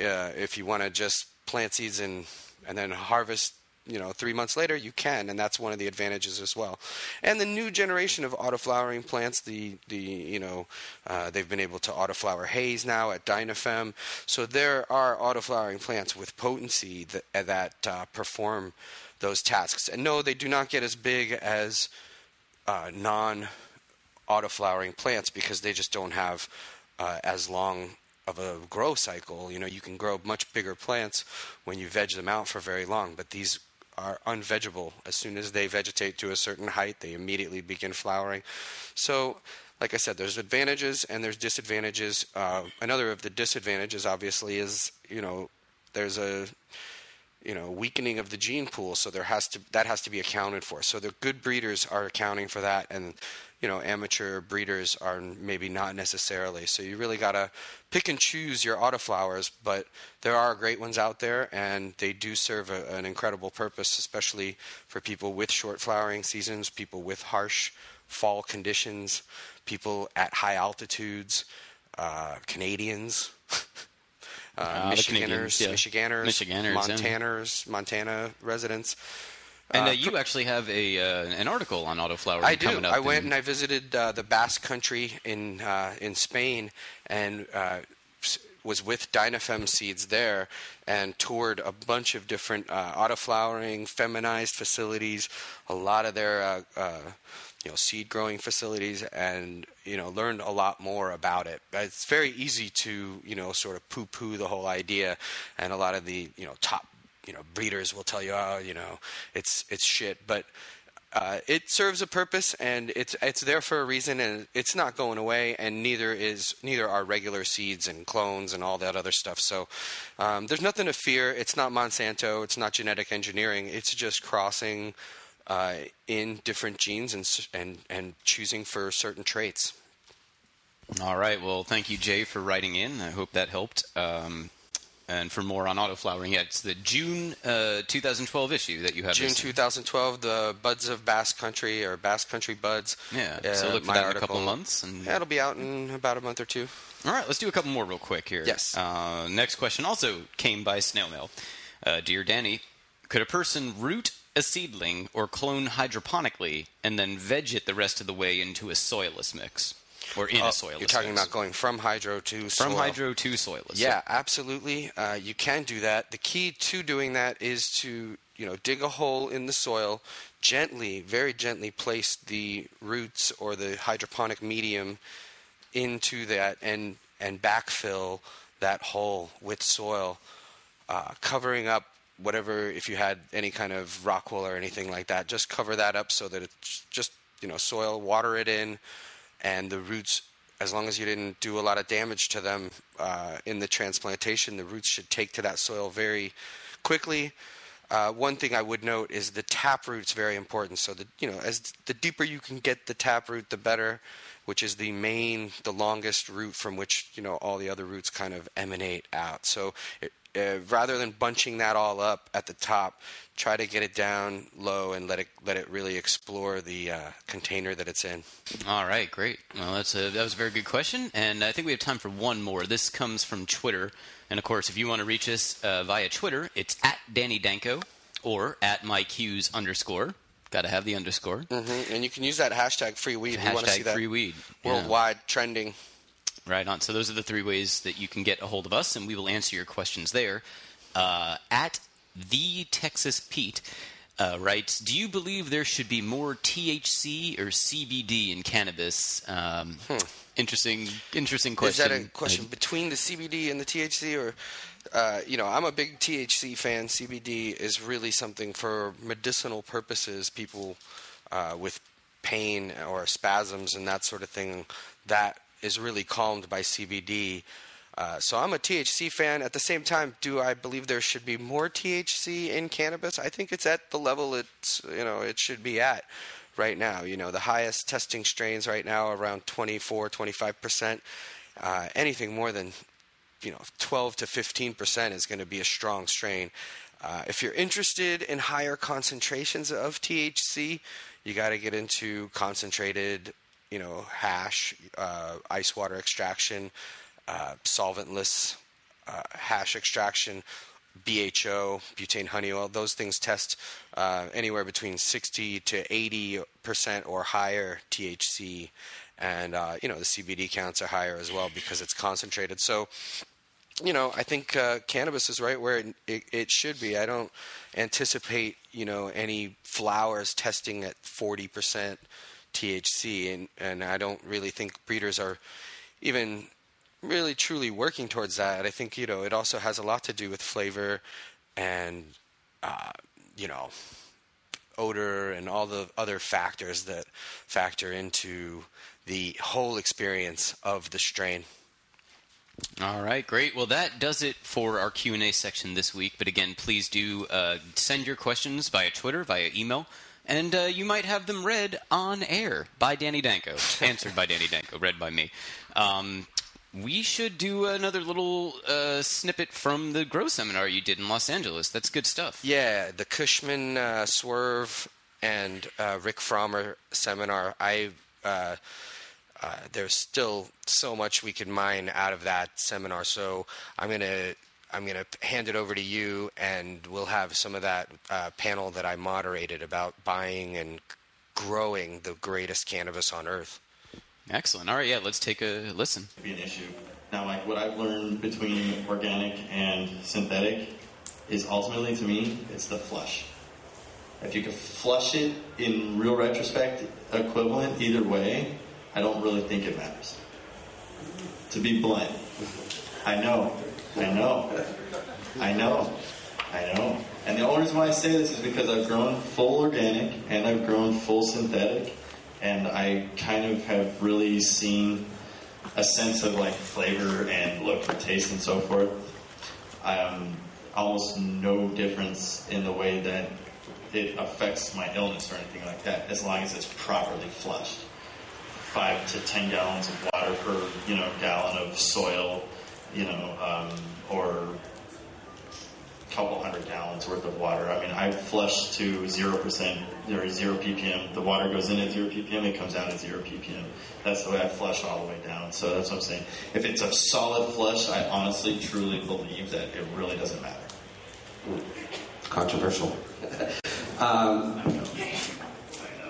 Speaker 2: uh, if you want to just plant seeds and and then harvest you know three months later you can and that's one of the advantages as well. And the new generation of autoflowering plants the the you know uh, they've been able to autoflower haze now at Dinafem. So there are autoflowering plants with potency that, that uh, perform those tasks. And no they do not get as big as uh, non autoflowering plants because they just don't have uh, as long of a grow cycle. You know, you can grow much bigger plants when you veg them out for very long, but these are unvegetable. As soon as they vegetate to a certain height, they immediately begin flowering. So, like I said, there's advantages and there's disadvantages. Uh, another of the disadvantages, obviously, is you know there's a you know weakening of the gene pool, so there has to that has to be accounted for. So the good breeders are accounting for that, and you know amateur breeders are maybe not necessarily. So you really gotta pick and choose your autoflowers, but there are great ones out there, and they do serve a, an incredible purpose, especially for people with short flowering seasons, people with harsh fall conditions, people at high altitudes, uh, Canadians. <laughs> Uh,
Speaker 3: Ah, Canadians, yeah.
Speaker 2: Michiganders,
Speaker 3: yeah.
Speaker 2: Montaners, Montana residents.
Speaker 3: And uh,
Speaker 2: Uh,
Speaker 3: you actually have a uh, an article on autoflowering
Speaker 2: I do.
Speaker 3: coming up.
Speaker 2: I went
Speaker 3: in-
Speaker 2: and I visited uh, the Basque Country in uh, in Spain and uh, was with Dinafem seeds there and toured a bunch of different uh, autoflowering, feminized facilities, a lot of their uh, uh, you know seed growing facilities, and you know learned a lot more about it. It's very easy to you know sort of poo poo the whole idea, and a lot of the you know top you know breeders will tell you oh you know it's it's shit, but uh, it serves a purpose and it's it's there for a reason and it's not going away and neither is neither are regular seeds and clones and all that other stuff so um, there's nothing to fear it's not Monsanto it's not genetic engineering it's just crossing uh, in different genes and and and choosing for certain traits
Speaker 3: All right. Well, thank you, Jay, for writing in. I hope that helped. Um, and for more on autoflowering, yeah, it's the June uh, 2012 issue that you have.
Speaker 2: June
Speaker 3: this-
Speaker 2: 2012 the Buds of Basque Country or Basque Country Buds
Speaker 3: Yeah.
Speaker 2: uh,
Speaker 3: so look for that in a
Speaker 2: article.
Speaker 3: couple months. And
Speaker 2: Yeah, it'll be out in about a month or two
Speaker 3: All right, let's do a couple more real quick here.
Speaker 2: Yes.
Speaker 3: Uh, next question also came by snail mail. Uh, Dear Danny, could a person root a seedling or clone hydroponically and then veg it the rest of the way into a soilless mix? Or in a soilless
Speaker 2: you're talking about going from hydro to
Speaker 3: From
Speaker 2: soil.
Speaker 3: hydro to soilless.
Speaker 2: Yeah, absolutely. Uh, you can do that. The key to doing that is to you know dig a hole in the soil, gently, very gently place the roots or the hydroponic medium into that and and backfill that hole with soil, uh, covering up whatever if you had any kind of rock wool or anything like that. Just cover that up so that it's just you know soil, water it in, and the roots as long as you didn't do a lot of damage to them uh, in the transplantation, the roots should take to that soil very quickly. Uh, one thing I would note is the tap root's very important. So the you know as the deeper you can get the tap root, the better, which is the main, the longest root from which you know all the other roots kind of emanate out. So it, uh, rather than bunching that all up at the top, try to get it down low and let it let it really explore the uh, container that it's in.
Speaker 3: All right, great. Well, that's a, that was a very good question, and I think we have time for one more. This comes from Twitter, and of course, if you want to reach us uh, via Twitter, it's at Danny Danko or at MyQs underscore. Got to have the underscore.
Speaker 2: hmm And you can use that hashtag free weed. we want to see
Speaker 3: Hashtag
Speaker 2: that
Speaker 3: free weed. Yeah.
Speaker 2: worldwide trending.
Speaker 3: Right on. So those are the three ways that you can get a hold of us, and we will answer your questions there. Uh, at the Texas Pete uh, writes, "Do you believe there should be more THC or CBD in cannabis?" Um, Interesting, interesting question.
Speaker 2: Hmm. Is that a question between the CBD and the THC, or uh, you know, I'm a big THC fan. CBD is really something for medicinal purposes. People uh, with pain or spasms and that sort of thing, that is really calmed by CBD. Uh, so I'm a THC fan. At the same time, do I believe there should be more THC in cannabis? I think it's at the level it's you know it should be at right now. You know, the highest testing strains right now around 24, 25 percent. Uh, anything more than you know 12 to 15 percent is going to be a strong strain. Uh, if you're interested in higher concentrations of THC, you got to get into concentrated, you know, hash, uh, ice water extraction, uh, solventless uh, hash extraction, BHO, butane honey oil. Those things test uh, anywhere between 60 to 80 percent or higher THC, and uh, you know the CBD counts are higher as well because it's concentrated. So you know, I think uh, cannabis is right where it, it, it should be. I don't anticipate, you know, any flowers testing at 40% THC, and, and I don't really think breeders are even really truly working towards that. I think, you know, it also has a lot to do with flavor and uh, you know, odor and all the other factors that factor into the whole experience of the strain.
Speaker 3: All right, great. Well, that does it for our Q and A section this week. But again, please do uh, send your questions via Twitter, via email, and uh, you might have them read on air by Danny Danko, <laughs> answered by Danny Danko, read by me. Um, we should do another little uh, snippet from the Grow seminar you did in Los Angeles. That's good stuff.
Speaker 2: Yeah, the Kushman uh, Swerve and uh, Rick Pfrommer seminar. I uh, uh, there's still so much we can mine out of that seminar. So I'm gonna I'm gonna hand it over to you, and we'll have some of that uh, panel that I moderated about buying and growing the greatest cannabis on earth.
Speaker 3: Excellent. All right, yeah, let's take a listen.
Speaker 6: be an issue. Now, like what I've learned between organic and synthetic is ultimately to me, it's the flush. If you can flush it in real retrospect, equivalent either way, I don't really think it matters. To be blunt, I know, I know, I know, I know. And the only reason why I say this is because I've grown full organic and I've grown full synthetic, and I kind of have really seen a sense of like flavor and look and taste and so forth. Um, almost no difference in the way that it affects my illness or anything like that, as long as it's properly flushed. Five to ten gallons of water per you know gallon of soil, you know, um, or a couple hundred gallons worth of water. I mean, I flush to zero percent or zero ppm. The water goes in at zero ppm, it comes out at zero ppm. That's the way I flush all the way down. So that's what I'm saying. If it's a solid flush, I honestly, truly believe that it really doesn't matter.
Speaker 7: controversial. <laughs> um,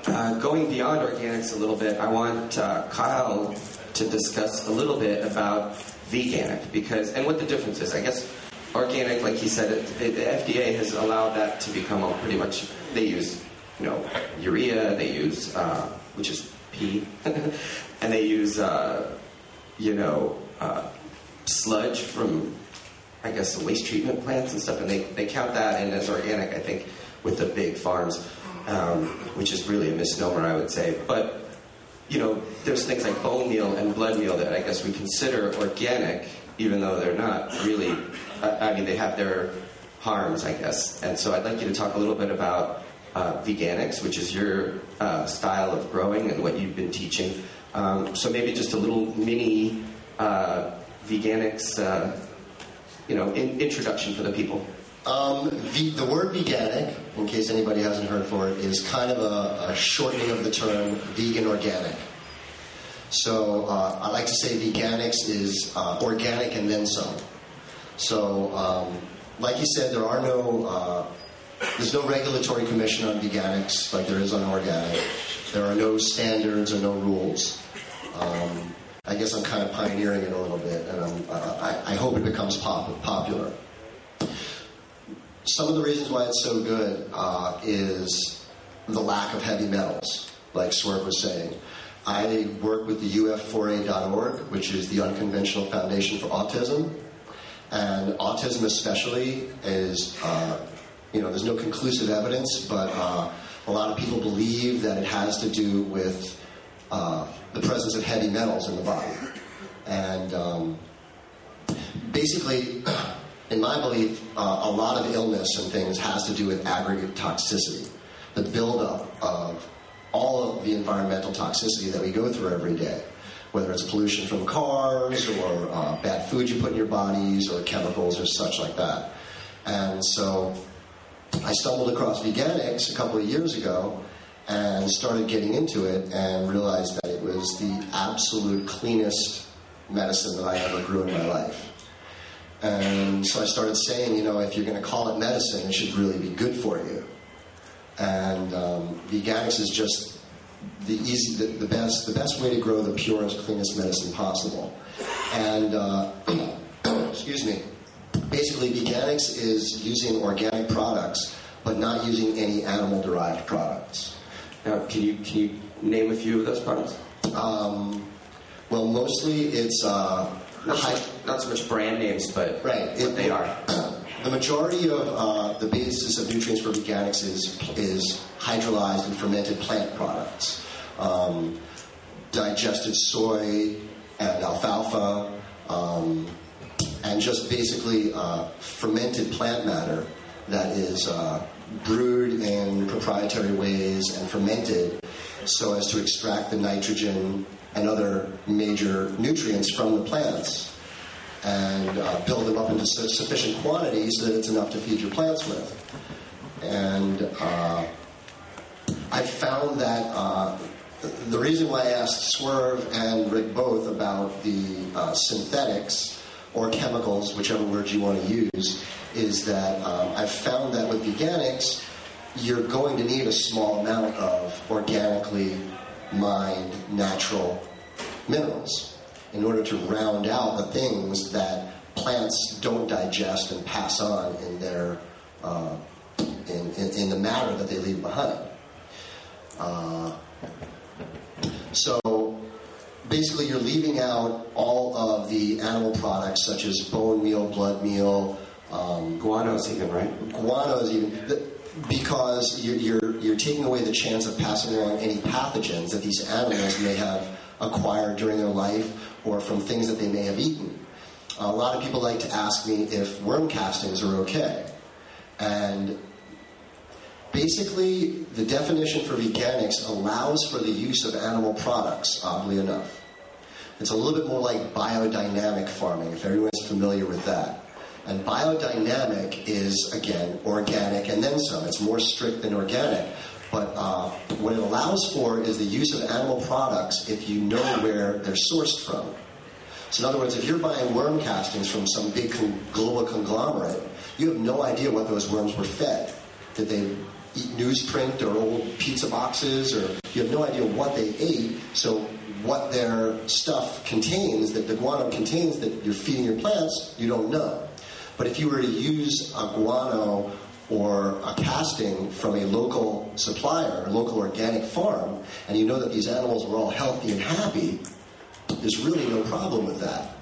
Speaker 7: uh, going beyond organics a little bit, I want uh, Kyle to discuss a little bit about veganic because and what the difference is. I guess organic, like he said, it, it, the FDA has allowed that to become a pretty much. They use, you know, urea. They use, uh, which is pee, <laughs> and they use, uh, you know, uh, sludge from I guess the waste treatment plants and stuff, and they, they count that in as organic, I think, with the big farms, um, which is really a misnomer, I would say. But, you know, there's things like bone meal and blood meal that I guess we consider organic, even though they're not really, I, I mean, they have their harms, I guess. And so I'd like you to talk a little bit about uh, veganics, which is your uh, style of growing and what you've been teaching. Um, so maybe just a little mini uh, veganics uh, you know, in, introduction for the people?
Speaker 8: Um, the, the word veganic, in case anybody hasn't heard for it, is kind of a, a shortening of the term vegan organic. So uh, I like to say veganics is uh, organic and then some. So, um, like you said, there are no uh, there's no regulatory commission on veganics like there is on organic. There are no standards or no rules. Um, I guess I'm kind of pioneering it a little bit, and I, I hope it becomes pop, popular. Some of the reasons why it's so good uh, is the lack of heavy metals, like Swerve was saying. I work with the UF4A.org, which is the Unconventional Foundation for Autism, and autism especially is, uh, you know, there's no conclusive evidence, but uh, a lot of people believe that it has to do with uh, the presence of heavy metals in the body. And um, basically, in my belief, uh, a lot of illness and things has to do with aggregate toxicity, the buildup of all of the environmental toxicity that we go through every day, whether it's pollution from cars or uh, bad food you put in your bodies or chemicals or such like that. And so I stumbled across veganics a couple of years ago and started getting into it and realized that it was the absolute cleanest medicine that I ever grew in my life. And so I started saying, you know, if you're going to call it medicine, it should really be good for you. And um, veganics is just the easy, the, the, best, the best way to grow the purest, cleanest medicine possible. And uh, <clears throat> excuse me, basically, veganics is using organic products, but not using any animal-derived products.
Speaker 7: Now, can you can you name a few of those products?
Speaker 8: Um, well, mostly it's uh,
Speaker 7: Not so,
Speaker 8: high,
Speaker 7: much, not so much brand names, but
Speaker 8: right.
Speaker 7: what
Speaker 8: it-
Speaker 7: they are.
Speaker 8: the majority of uh, the basis of nutrients for veganics is, is hydrolyzed and fermented plant products. Um, digested soy and alfalfa, um, and just basically uh, fermented plant matter that is uh, brewed in proprietary ways and fermented so as to extract the nitrogen and other major nutrients from the plants and uh, build them up into su- sufficient quantities that it's enough to feed your plants with. And uh, I found that uh, the reason why I asked Swerve and Rick both about the uh, synthetics or chemicals, whichever word you want to use, is that um, I've found that with veganics, you're going to need a small amount of organically mined natural minerals in order to round out the things that plants don't digest and pass on in their uh, in, in, in the matter that they leave behind. Uh, so basically, you're leaving out all of the animal products such as bone meal, blood meal, um,
Speaker 7: Guano's even, right?
Speaker 8: guanos, even the, because you're, you're you're taking away the chance of passing along any pathogens that these animals may have acquired during their life or from things that they may have eaten. A lot of people like to ask me if worm castings are okay, and Basically, the definition for veganics allows for the use of animal products, oddly enough. It's a little bit more like biodynamic farming, if everyone's familiar with that. And biodynamic is, again, organic and then some. It's more strict than organic. But uh, what it allows for is the use of animal products if you know where they're sourced from. So, in other words, if you're buying worm castings from some big con- global conglomerate, you have no idea what those worms were fed. Did they eat newsprint or old pizza boxes, or you have no idea what they ate. So, what their stuff contains, that the guano contains, that you're feeding your plants, you don't know. But if you were to use a guano or a casting from a local supplier, a local organic farm, and you know that these animals were all healthy and happy, there's really no problem with that.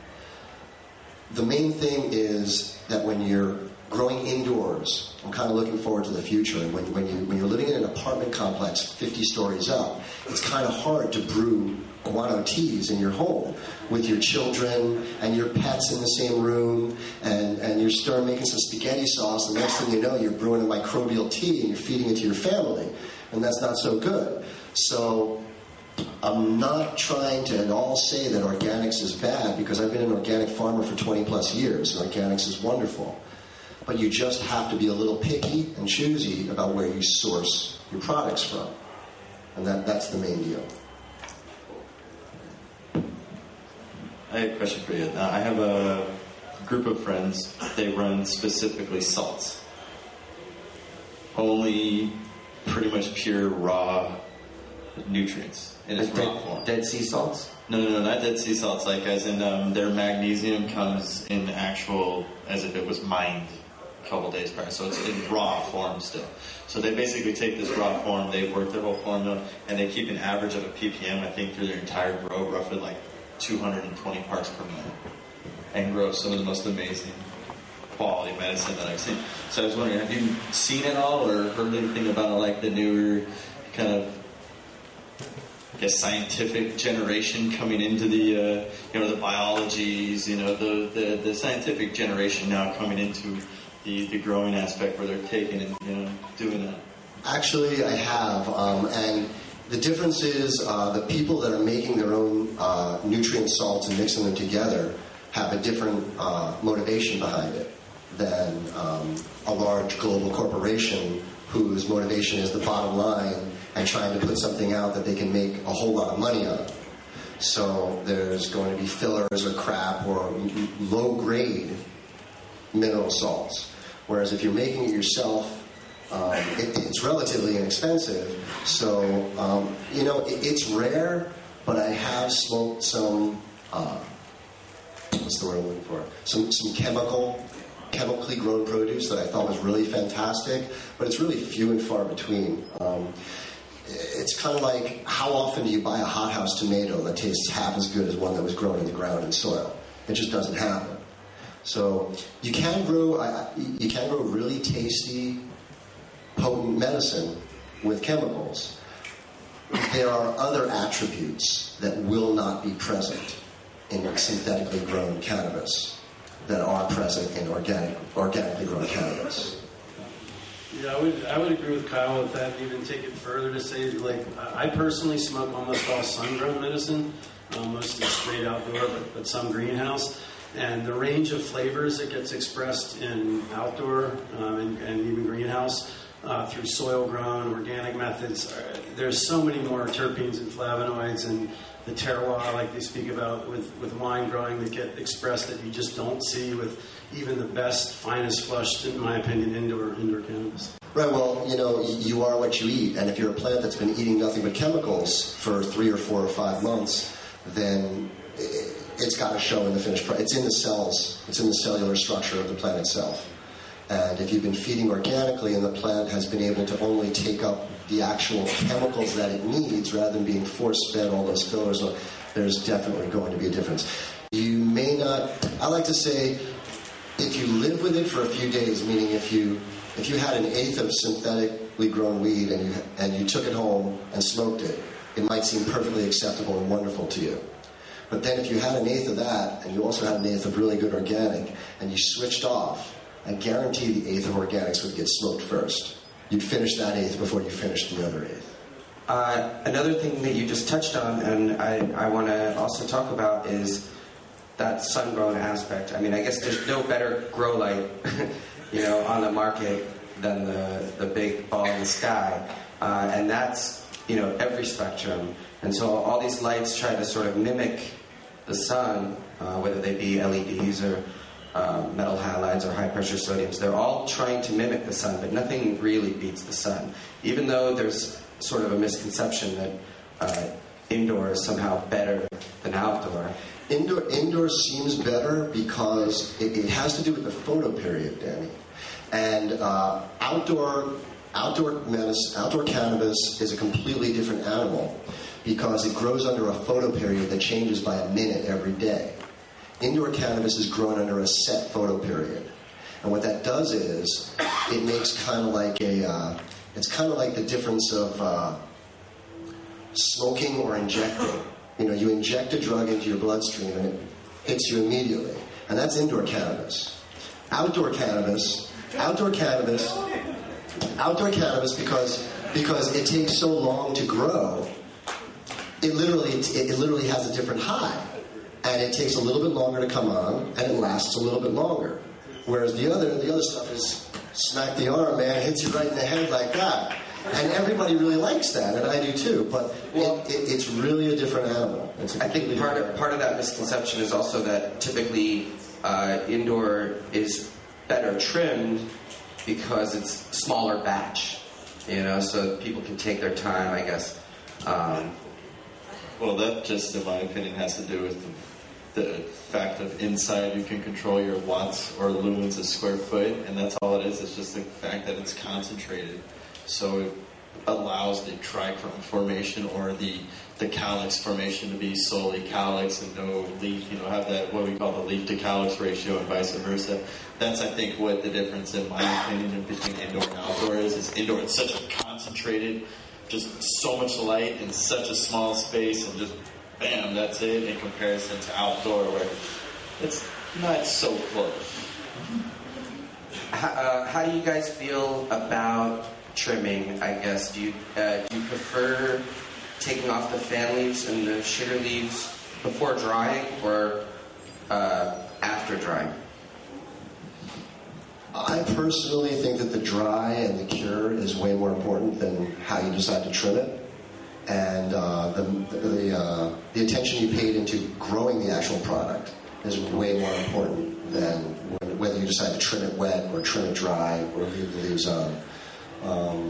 Speaker 8: The main thing is that when you're growing indoors, I'm kind of looking forward to the future. And when, when, you, when you're living in an apartment complex 50 stories up, it's kind of hard to brew guano teas in your home with your children and your pets in the same room, and, and you're stirring, making some spaghetti sauce. The next thing you know, you're brewing a microbial tea and you're feeding it to your family. And that's not so good. So I'm not trying to at all say that organics is bad because I've been an organic farmer for 20 plus years, and organics is wonderful. But you just have to be a little picky and choosy about where you source your products from. And that, that's the main deal.
Speaker 6: I have a question for you. Uh, I have a group of friends. They run specifically salts. Only pretty much pure raw nutrients in its raw form.
Speaker 7: dead, sea salts?
Speaker 6: No, no, no, not dead sea salts. Like as in um, their magnesium comes in actual, as if it was mined a couple days prior. So it's in raw form still. So they basically take this raw form, they work their whole formula, and they keep an average of a ppm. I think through their entire grow, roughly like 220 parts per million, and grow some of the most amazing quality medicine that I've seen. So I was wondering, have you seen it all or heard anything about like the newer kind of I guess scientific generation coming into the uh, you know the biologies you know the, the the scientific generation now coming into the the growing aspect where they're taking and you know doing that.
Speaker 8: Actually, I have, um, and the difference is uh, the people that are making their own uh, nutrient salts and mixing them together have a different uh, motivation behind it than um, a large global corporation whose motivation is the bottom line and trying to put something out that they can make a whole lot of money on. So there's going to be fillers or crap or low grade mineral salts. Whereas if you're making it yourself, um, it, it's relatively inexpensive. So, um, you know, it, it's rare, but I have smoked some, uh, what's the word I'm looking for? Some, some chemical, chemically grown produce that I thought was really fantastic, but it's really few and far between. Um, it's kind of like how often do you buy a hothouse tomato that tastes half as good as one that was grown in the ground and soil? It just doesn't happen. So you can grow you can grow really tasty, potent medicine with chemicals. There are other attributes that will not be present in synthetically grown cannabis that are present in organic organically grown cannabis.
Speaker 9: Yeah, I would, I would agree with Kyle with that. Even take it further to say, like, I personally smoke almost all sun-grown medicine, um, mostly straight outdoor, but, but some greenhouse. And the range of flavors that gets expressed in outdoor um, and, and even greenhouse uh, through soil-grown organic methods, there's so many more terpenes and flavonoids and the terroir, like they speak about with, with wine growing, that get expressed that you just don't see with even the best, finest flushed, in my opinion, indoor indoor cannabis.
Speaker 8: Right. Well, you know, you are what you eat, and if you're a plant that's been eating nothing but chemicals for three or four or five months, then it's got to show in the finished product. It's in the cells. It's in the cellular structure of the plant itself. And if you've been feeding organically, and the plant has been able to only take up the actual chemicals that it needs, rather than being force-fed all those fillers, there's definitely going to be a difference. You may not. I like to say if you live with it for a few days, meaning if you if you had an eighth of synthetically grown weed and you and you took it home and smoked it, it might seem perfectly acceptable and wonderful to you. But then if you had an eighth of that and you also had an eighth of really good organic and you switched off, I guarantee the eighth of organics would get smoked first. You'd finish that eighth before you finished the other eighth.
Speaker 2: Uh, another thing that you just touched on, and I, I want to also talk about, is that sun-grown aspect. I mean, I guess there's no better grow light, <laughs> you know, on the market than the, the big ball in the sky, uh, and that's you know every spectrum. And so all these lights try to sort of mimic the sun, uh, whether they be LEDs or uh, metal halides or high pressure sodiums. They're all trying to mimic the sun, but nothing really beats the sun. Even though there's sort of a misconception that uh, indoor is somehow better than outdoor.
Speaker 8: Indoor, indoor seems better because it, it has to do with the photo period, Danny. And uh, outdoor, outdoor, medicine, outdoor cannabis is a completely different animal because it grows under a photo period that changes by a minute every day. Indoor cannabis is grown under a set photo period. And what that does is it makes kind of like a, uh, it's kind of like the difference of uh, smoking or injecting. You know, you inject a drug into your bloodstream and it hits you immediately. And that's indoor cannabis. Outdoor cannabis, outdoor cannabis, outdoor cannabis because because it takes so long to grow, it literally it, it literally has a different high. And it takes a little bit longer to come on and it lasts a little bit longer. Whereas the other the other stuff is smack the arm, man, <laughs> hits you right in the head like that. And everybody really likes that, and I do too. But
Speaker 2: Well-
Speaker 8: it, it, it's really a different animal. A
Speaker 2: I think part of, part of that misconception is also that typically uh, indoor is better trimmed because it's smaller batch, you know, so people can take their time, I guess. Um,
Speaker 6: Well, that just, in my opinion, has to do with the, the fact of inside you can control your watts or lumens a square foot, and that's all it is. It's just the fact that it's concentrated. So it allows the trichome formation or the the calyx formation to be solely calyx and no leaf. You know, have that what we call the leaf to calyx ratio and vice versa. That's I think what the difference in my opinion between indoor and outdoor is. Is indoor it's such a concentrated just so much light in such a small space and just bam, that's it in comparison to outdoor where it's not so close.
Speaker 2: h- uh, how do you guys feel about trimming? I guess do you uh, do you prefer taking off the fan leaves and the sugar leaves before drying or uh, after drying?
Speaker 8: I personally think that the dry and the cure is way more important than how you decide to trim it. And uh, the, the, uh, the attention you paid into growing the actual product is way more important than whether you decide to trim it wet or trim it dry or leave the leaves on. Um,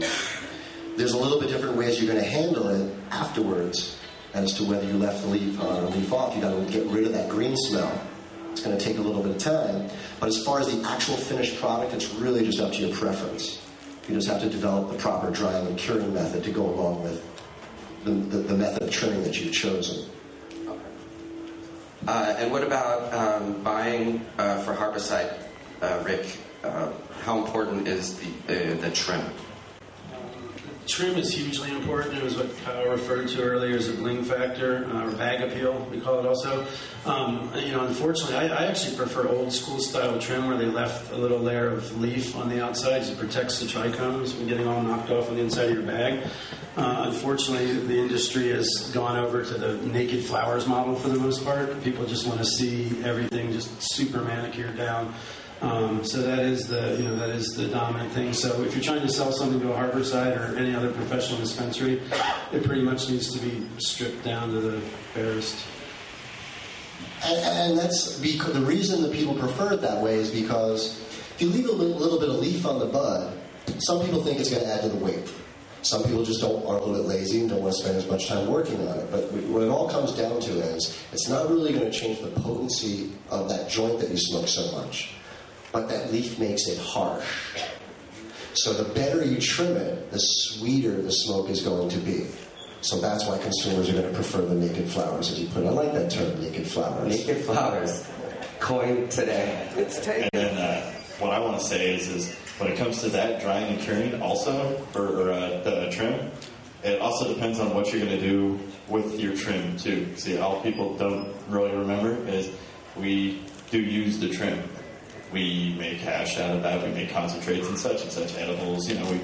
Speaker 8: there's a little bit different ways you're going to handle it afterwards as to whether you left the leaf on or leaf off. You got to get rid of that green smell. It's going to take a little bit of time. But as far as the actual finished product, it's really just up to your preference. You just have to develop the proper drying and curing method to go along with the, the, the method of trimming that you've chosen.
Speaker 7: Uh, and what about um, buying uh, for Harborside, uh, Rick? Uh, how important is the, the trim?
Speaker 9: Trim is hugely important. It was what Kyle referred to earlier as a bling factor uh, or bag appeal, we call it also. Um, you know, unfortunately, I, I actually prefer old school style trim where they left a little layer of leaf on the outside so it protects the trichomes from getting all knocked off on the inside of your bag. Uh, unfortunately, the industry has gone over to the naked flowers model for the most part. People just want to see everything just super manicured down. Um, so that is the you know that is the dominant thing. So if you're trying to sell something to a Harborside or any other professional dispensary, it pretty much needs to be stripped down to the barest.
Speaker 8: And, and that's because the reason that people prefer it that way is because if you leave a little, little bit of leaf on the bud, some people think it's going to add to the weight. Some people just don't are a little bit lazy and don't want to spend as much time working on it. But what it all comes down to is it's not really going to change the potency of that joint that you smoke so much, but that leaf makes it harsh. So the better you trim it, the sweeter the smoke is going to be. So that's why consumers are going to prefer the naked flowers, as you put. it. I like that term, naked flowers.
Speaker 7: Naked flowers, coined today. It's taken.
Speaker 6: And then uh, what I want to say is, is when it comes to that drying and curing, also for or, uh, the trim, it also depends on what you're going to do with your trim too. See, all people don't really remember is we do use the trim. We make hash out of that. We make concentrates and such and such edibles. You know, we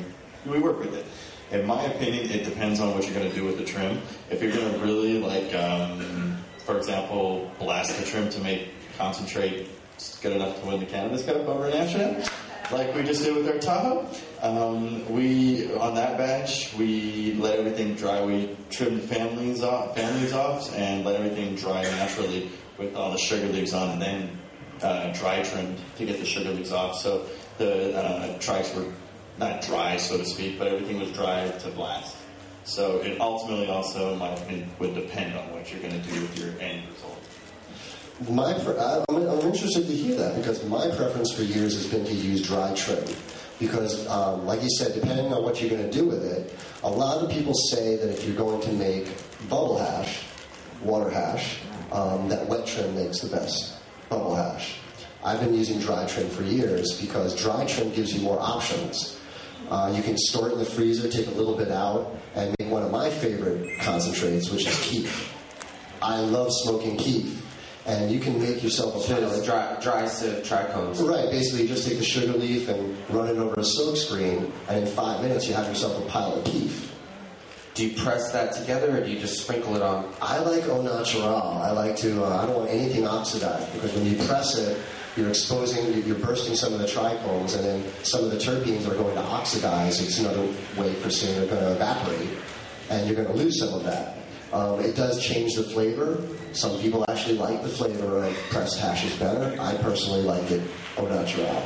Speaker 6: we work with it. In my opinion, it depends on what you're going to do with the trim. If you're going to really like, um, for example, blast the trim to make concentrate good enough to win the cannabis cup over Amsterdam, like we just did with our Tahoe. Um, we on that batch we let everything dry. We trimmed fan leaves off, fan leaves off, and let everything dry naturally with all the sugar leaves on, and then uh, dry trimmed to get the sugar leaves off. So the uh, were not dry, so to speak, but everything was dry to blast. So it ultimately also, in my opinion, would depend on what you're going to do with your end result.
Speaker 8: My, I'm, I'm interested to hear that because my preference for years has been to use dry trim. Because, um, like you said, depending on what you're going to do with it, a lot of people say that if you're going to make bubble hash, water hash, um, that wet trim makes the best bubble hash. I've been using dry trim for years because dry trim gives you more options. Uh, you can store it in the freezer, take a little bit out, and make one of my favorite concentrates, which is keef. I love smoking keef. And you can make yourself a
Speaker 7: So it's
Speaker 8: pellet.
Speaker 7: dry, dry to trichomes.
Speaker 8: Right, basically you just take the sugar leaf and run it over a silk screen, and in five minutes you have yourself a pile of keef.
Speaker 7: Do you press that together, or do you just sprinkle it on?
Speaker 8: I like au natural. I like to, uh, I don't want anything oxidized, because when you press it, you're exposing, you- you're bursting some of the trichomes, and then some of the terpenes are going to oxidize. It's another way for saying they're going to evaporate, and you're going to lose some of that. Um, it does change the flavor. Some people actually like the flavor of pressed hashes better. I personally like it au natural.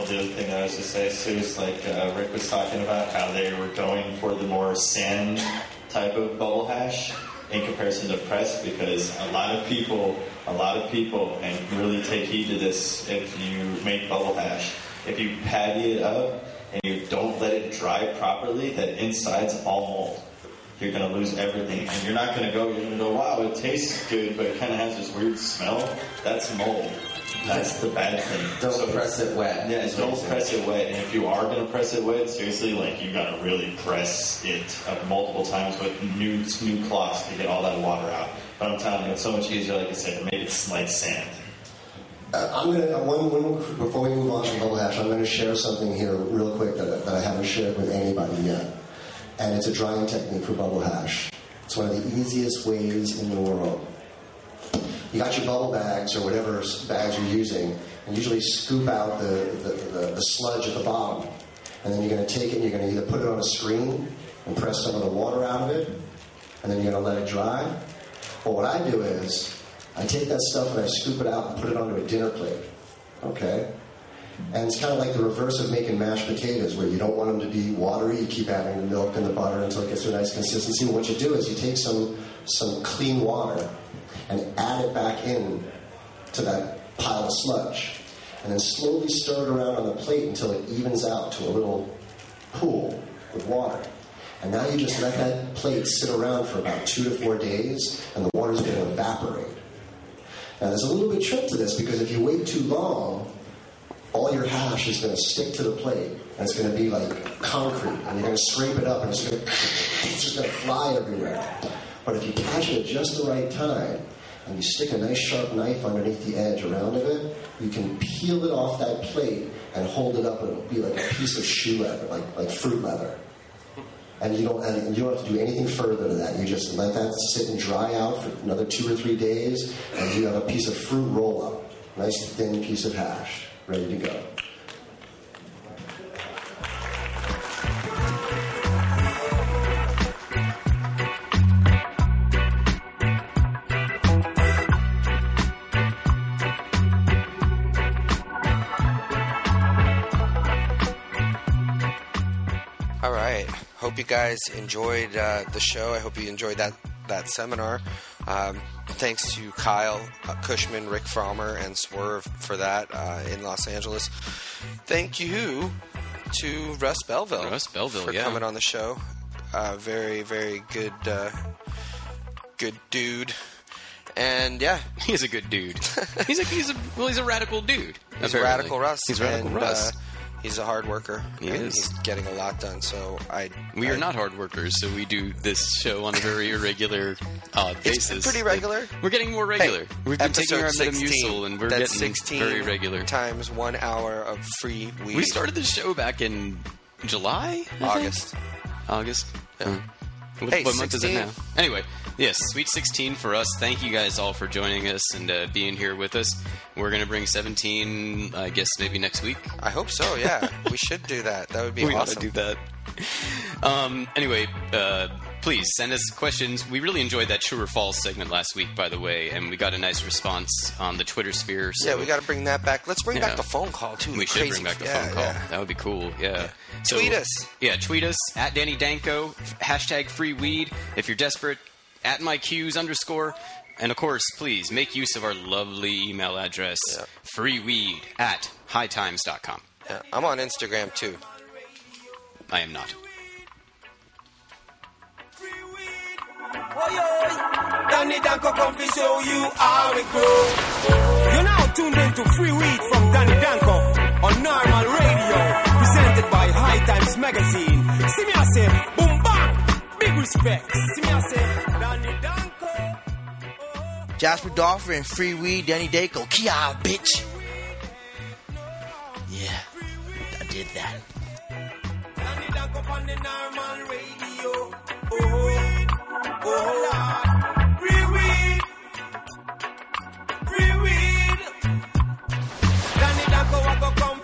Speaker 6: Well, the other thing I was to say, Sue, is like uh, Rick was talking about how they were going for the more sand type of bubble hash in comparison to press because a lot of people, a lot of people, and really take heed to this if you make bubble hash, if you patty it up and you don't let it dry properly, that inside's all mold. You're to lose everything, and you're not to go. You're to go, "Wow, it tastes good, but it kind of has this weird smell." That's mold. That's the bad thing.
Speaker 7: Don't
Speaker 6: So-
Speaker 7: press it wet.
Speaker 6: yeah, don't press it wet. And if you are going to press it wet, seriously, like you got to really press it uh, multiple times with new new cloths to get all that water out. But I'm telling you, it's so much easier, like I said, to make it like sand.
Speaker 8: Uh, I'm gonna uh, one, one, before we move on to bubble hash, I'm going to share something here real quick that, that I haven't shared with anybody yet, and it's a drying technique for bubble hash. It's one of the easiest ways in the world. You got your bubble bags or whatever bags you're using, and usually scoop out the, the, the, the sludge at the bottom, and then you're going to take it and you're going to either put it on a screen and press some of the water out of it, and then you're going to let it dry. Well, what I do is I take that stuff and I scoop it out and put it onto a dinner plate. Okay? And it's kind of like the reverse of making mashed potatoes, where you don't want them to be watery. You keep adding the milk and the butter until it gets a nice consistency. What you do is you take some some clean water and add it back in to that pile of sludge, and then slowly stir it around on the plate until it evens out to a little pool with water. And now you just let that plate sit around for about two to four days, and the water's going to evaporate. Now, there's a little bit trick to this because if you wait too long, all your hash is going to stick to the plate, and it's going to be like concrete, and you're going to scrape it up, and it's, going <laughs> to, it's just going to fly everywhere. But if you catch it at just the right time, and you stick a nice sharp knife underneath the edge around of it, you can peel it off that plate and hold it up, and it'll be like a piece of shoe leather, like, like fruit leather. And you don't and you don't have to do anything further to that. You just let that sit and dry out for another two or three days, and you have a piece of fruit roll up, nice thin piece of hash, ready to go.
Speaker 2: Hope you guys enjoyed uh, the show. I hope you enjoyed that that seminar. Um, thanks to Kyle uh, Kushman, Rick Pfrommer, and Swerve for that uh, in Los Angeles. Thank you to Russ Belville.
Speaker 3: Russ Belville,
Speaker 2: for
Speaker 3: yeah.
Speaker 2: coming on the show. Uh, very, very good, uh, good dude. And yeah, <laughs>
Speaker 3: He's a good dude. He's a he's a well he's a radical dude.
Speaker 2: He's a
Speaker 3: apparently.
Speaker 2: radical Russ.
Speaker 3: He's radical
Speaker 2: and,
Speaker 3: Russ.
Speaker 2: He's a hard worker.
Speaker 3: He
Speaker 2: and
Speaker 3: is.
Speaker 2: He's getting a lot done. So I.
Speaker 3: we
Speaker 2: I,
Speaker 3: are not hard workers, so we do this show on a very <laughs> irregular uh,
Speaker 2: It's
Speaker 3: basis.
Speaker 2: pretty regular.
Speaker 3: We're getting more regular.
Speaker 2: Hey,
Speaker 3: We've been taking our
Speaker 2: 16.
Speaker 3: Metamucil, and we're getting
Speaker 2: 16
Speaker 3: very regular.
Speaker 2: times one hour of free weed.
Speaker 3: We started the show back in July, I think?
Speaker 2: August.
Speaker 3: August.
Speaker 2: Yeah.
Speaker 3: Uh, what,
Speaker 2: Hey,
Speaker 3: what month is it now? Anyway, yes, Sweet 16 for us. Thank you guys all for joining us and uh, being here with us. We're going to bring 17, I guess, maybe next week.
Speaker 2: I hope so. Yeah, we should do that. That would be <laughs>
Speaker 3: we
Speaker 2: awesome.
Speaker 3: ought to do that. Um, anyway, uh, please send us questions. We really enjoyed that true or false segment last week, by the way, and we got a nice response on the Twitter sphere. So
Speaker 2: Yeah, we got to bring that back. Let's bring
Speaker 3: Yeah.
Speaker 2: back the phone call too.
Speaker 3: we should
Speaker 2: Crazy-
Speaker 3: bring back the
Speaker 2: yeah,
Speaker 3: phone call.
Speaker 2: yeah.
Speaker 3: That would be cool. Yeah. So,
Speaker 2: Tweet us.
Speaker 3: Yeah, tweet us at Danny Danko. Hashtag free weed. If you're desperate, at my cues underscore. And of course, please make use of our lovely email address,
Speaker 2: Yeah.
Speaker 3: freeweed at hightimes.com.
Speaker 2: Yeah, I'm on Instagram too.
Speaker 3: I am not.
Speaker 1: Danny Danko come to show you how it grows. You're now tuned into Free Weed from Danny Danko on NORML Radio, presented by High Times Magazine. See me, I say, boom bang, big respect. See me, I say, Danny Danko. Oh.
Speaker 4: Jasper Dolphin and Free Weed, Danny Danko. Kia, bitch. Yeah, I did that.
Speaker 1: Danny Danko on the NORML Radio. Oh. Danny Danko, I go come.